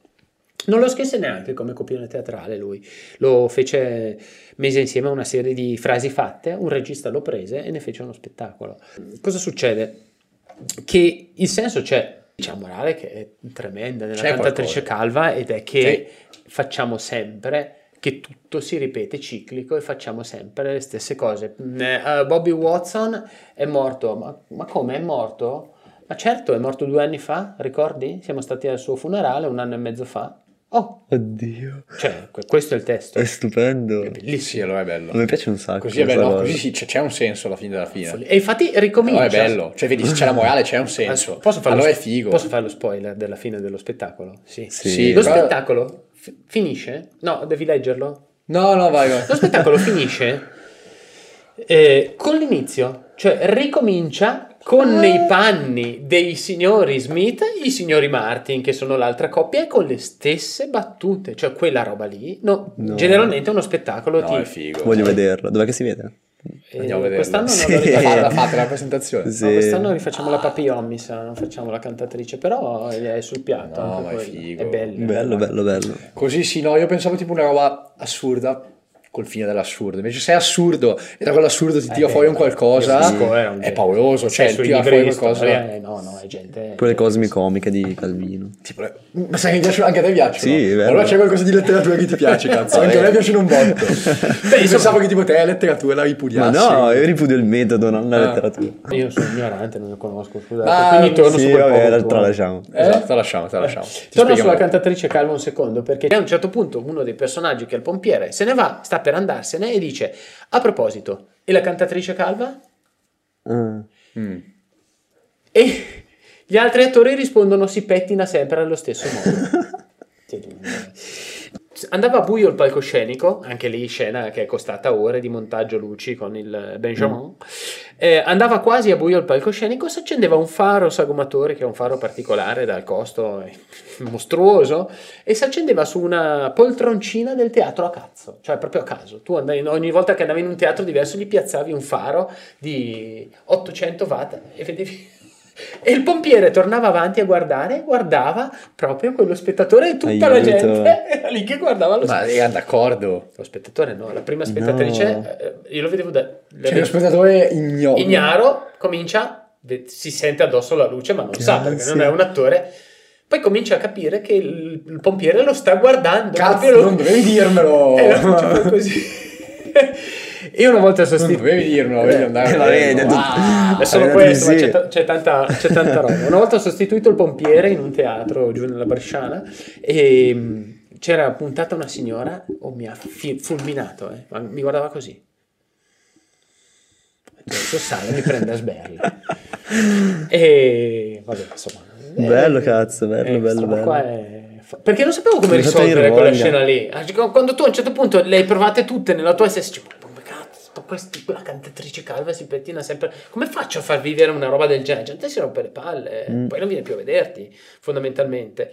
Non lo scrisse neanche come copione teatrale lui, lo fece, mise insieme a una serie di frasi fatte, un regista lo prese e ne fece uno spettacolo. Cosa succede? Che il senso c'è, C'è una morale che è tremenda nella C'è cantatrice qualcosa. calva ed è che facciamo sempre che tutto si ripete ciclico e facciamo sempre le stesse cose. Eh, Bobby Watson è morto, ma, ma come è morto? Ma certo, è morto due anni fa, ricordi? Siamo stati al suo funerale un anno e mezzo fa. Oh, Oddio. cioè, que- questo è il testo. È stupendo. È Sì, bellissimo. allora è bello. A me piace un sacco. Così è bello, no, così sì, c'è, c'è un senso alla fine della fine. E infatti ricomincia. No, è bello. Cioè, vedi, se c'è la morale, c'è un senso. Posso fare, allora lo, è figo. posso fare lo spoiler della fine dello spettacolo? Sì. Sì. Sì, Lo però- spettacolo fi- finisce? No, devi leggerlo. No, no, vai, vai. Lo spettacolo finisce eh, con l'inizio, cioè ricomincia con nei panni dei signori Smith e i signori Martin, che sono l'altra coppia, e con le stesse battute, cioè quella roba lì. No, No. Generalmente è uno spettacolo No, ti- è figo. Voglio vederlo. Dov'è che si vede? eh, Andiamo a vederlo. quest'anno non Sì. lo La rifacciamo. fate, la presentazione. Sì. No, quest'anno rifacciamo la papillon, mi sa, non facciamo la cantatrice, però è sul piatto. No, ma è figo. È bello. Bello, bello, bello. Così sì, no, io pensavo tipo una roba assurda col fine dell'assurdo. Invece sei assurdo e da quell'assurdo ti tira Eh, fuori un beh, qualcosa, è genio. pauroso, cioè sui tira fuori qualcosa. eh, no, no, è gente... Quelle cosmi comiche di Calvino. Tipo, le- ma sai che mi piacciono anche a te piacciono? Sì, è vero. Allora c'è qualcosa di letteratura che ti piace, cazzo. Anche a me piacciono un botto. Beh, io pensavo che tipo te la letteratura la Ma ripudiassi. no, io ripudio il metodo, non la Ah. letteratura. Io sono ignorante, non lo conosco, scusate. Ah, Quindi torno Sì, su quel vabbè, tuo. tralasciamo. Esatto, te la lasciamo, te la lasciamo. Ti Torno sulla cantatrice calma un secondo, perché a un certo punto uno dei personaggi che è il pompiere se ne va, sta per andarsene e dice, a proposito, e la cantatrice calva? Ah. Mm. E gli altri attori rispondono si pettina sempre allo stesso modo. Andava a buio il palcoscenico, anche lì scena che è costata ore di montaggio luci con il Benjamin. Eh, andava quasi a buio il palcoscenico, si accendeva un faro sagomatore, che è un faro particolare dal costo eh, mostruoso, e si accendeva su una poltroncina del teatro a cazzo, cioè proprio a caso. Tu andavi, ogni volta che andavi in un teatro diverso gli piazzavi un faro di 800 watt e vedevi... E il pompiere tornava avanti a guardare, guardava proprio quello spettatore e tutta la Aiuto. gente era lì che guardava lo Ma spettacolo. era d'accordo. Lo spettatore no, la prima spettatrice, No. eh, io lo vedevo da... Cioè, lo spettatore ignoto. Ignaro comincia, si sente addosso la luce ma non Che sa perché non è un attore. Poi comincia a capire che il, il pompiere lo sta guardando. Cazzo, lo- non dovevi dirmelo. E la luce fa così. Io una volta Non sostituito... dovevi dirmelo, devi andare Eh, a va bene, vederlo. tu- Ah, È solo questo, ma detto c'è, ta- c'è tanta, c'è tanta roba. Una volta ho sostituito il pompiere in un teatro giù nella Bresciana e mh, c'era puntata una signora, oh, mi ha fi- fulminato, eh, mi guardava così. Adesso sale, mi prende a sberle. E vabbè, insomma. eh, Bello, cazzo, bello, eh, bello, bello. è- Perché non sapevo come risolvere quella scena lì. Ah, Quando tu a un certo punto le hai provate tutte nella tua stessa, dici, ma come cazzo, questi- quella cantatrice calva si pettina sempre. Come faccio a far vivere una roba del genere? La gente si rompe le palle, Mm. poi non viene più a vederti, fondamentalmente.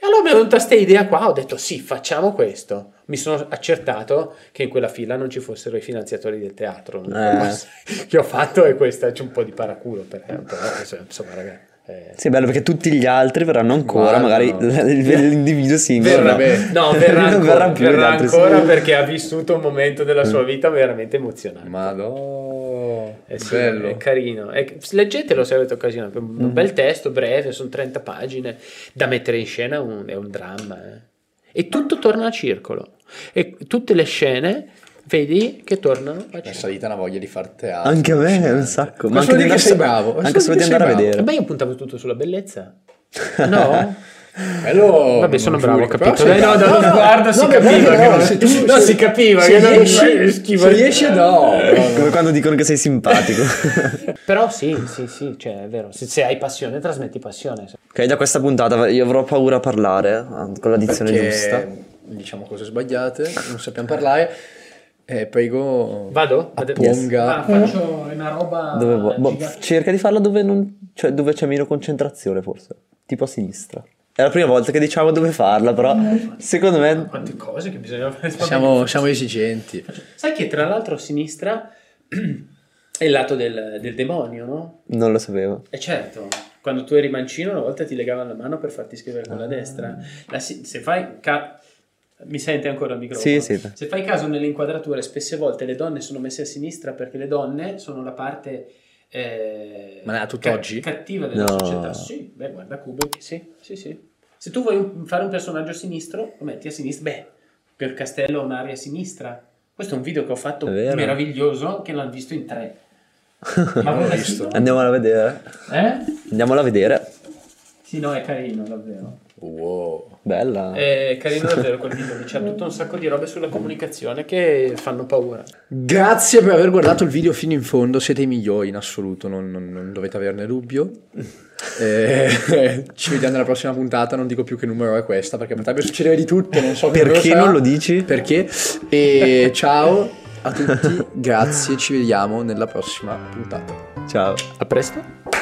E allora mi è venuta questa idea qua, ho detto sì, facciamo questo. Mi sono accertato che in quella fila non ci fossero i finanziatori del teatro. Eh. che ho fatto è questa, c'è un po' di paraculo, per, però, insomma, ragazzi. Eh, Sì, è bello perché tutti gli altri verranno ancora, Guardano. magari l'individuo singolo. Verrà no. verrà Non ancora, verrà più verrà ancora perché ha vissuto un momento della sua vita veramente emozionante. Madò, Eh sì, bello. è carino. È- leggetelo se avete occasione. Un bel testo breve, sono 30 pagine. Da mettere in scena un- è un dramma. eh. E tutto torna a circolo. E tutte le scene vedi che tornano a Mi è salita una voglia di far teatro. Anche a me, allucinante. un sacco. Ma anche solo di di che sei bravo. ma Anche solo di che andare a sei E vedere. beh, io puntavo tutto sulla bellezza. No? Quello Vabbè, sono bravo, ho giuro, capito. però sei Eh, no, bravo. dallo sguardo si no, capiva che no, non- se tu- no, se- si capiva se che non- riesci, se riesci no, no, no. Come quando dicono che sei simpatico. Però sì, sì, sì, cioè è vero. Se, se hai passione, trasmetti passione. ok, da questa puntata io avrò paura a parlare ah, con la dizione Perché giusta. diciamo cose sbagliate, non sappiamo parlare. Eh, prego, Vado? apponga. Ah, faccio una roba. Dove vuoi? Boh, cerca di farla dove, non, cioè, dove c'è meno concentrazione, forse. Tipo a sinistra. È la prima volta che diciamo dove farla, però secondo me. Quante cose che bisogna fare. Siamo, siamo esigenti. Sai che tra l'altro a sinistra è il lato del, del demonio, no? Non lo sapevo. E certo, quando tu eri mancino una volta ti legavano la mano per farti scrivere con la destra. La si- se fai... ca- mi sente ancora il microfono? Sì, sì. Se fai caso nelle inquadrature, spesse volte le donne sono messe a sinistra perché le donne sono la parte eh, Ma è a tutt'oggi? cattiva della No. società. Sì, beh, guarda Kubrick, sì, sì, sì. Se tu vuoi fare un personaggio sinistro, lo metti a sinistra. Beh, per Castello ha un'aria a sinistra. Questo è un video che ho fatto meraviglioso, che l'hanno visto in tre. Ma l'ho non visto. Andiamola a vedere. Eh? Andiamola a vedere. Sì, no, è carino, davvero. Wow. Bella. È carino davvero quel video, c'è tutto un sacco di robe sulla comunicazione che fanno paura. Grazie per aver guardato il video fino in fondo, siete i migliori in assoluto, non, non- non dovete averne dubbio. Eh, ci vediamo nella prossima puntata, non dico più che numero è questa perché potrebbe succedere di tutto, non so Perché non lo dici? Perché? E ciao a tutti, grazie, ci vediamo nella prossima puntata. Ciao. A presto.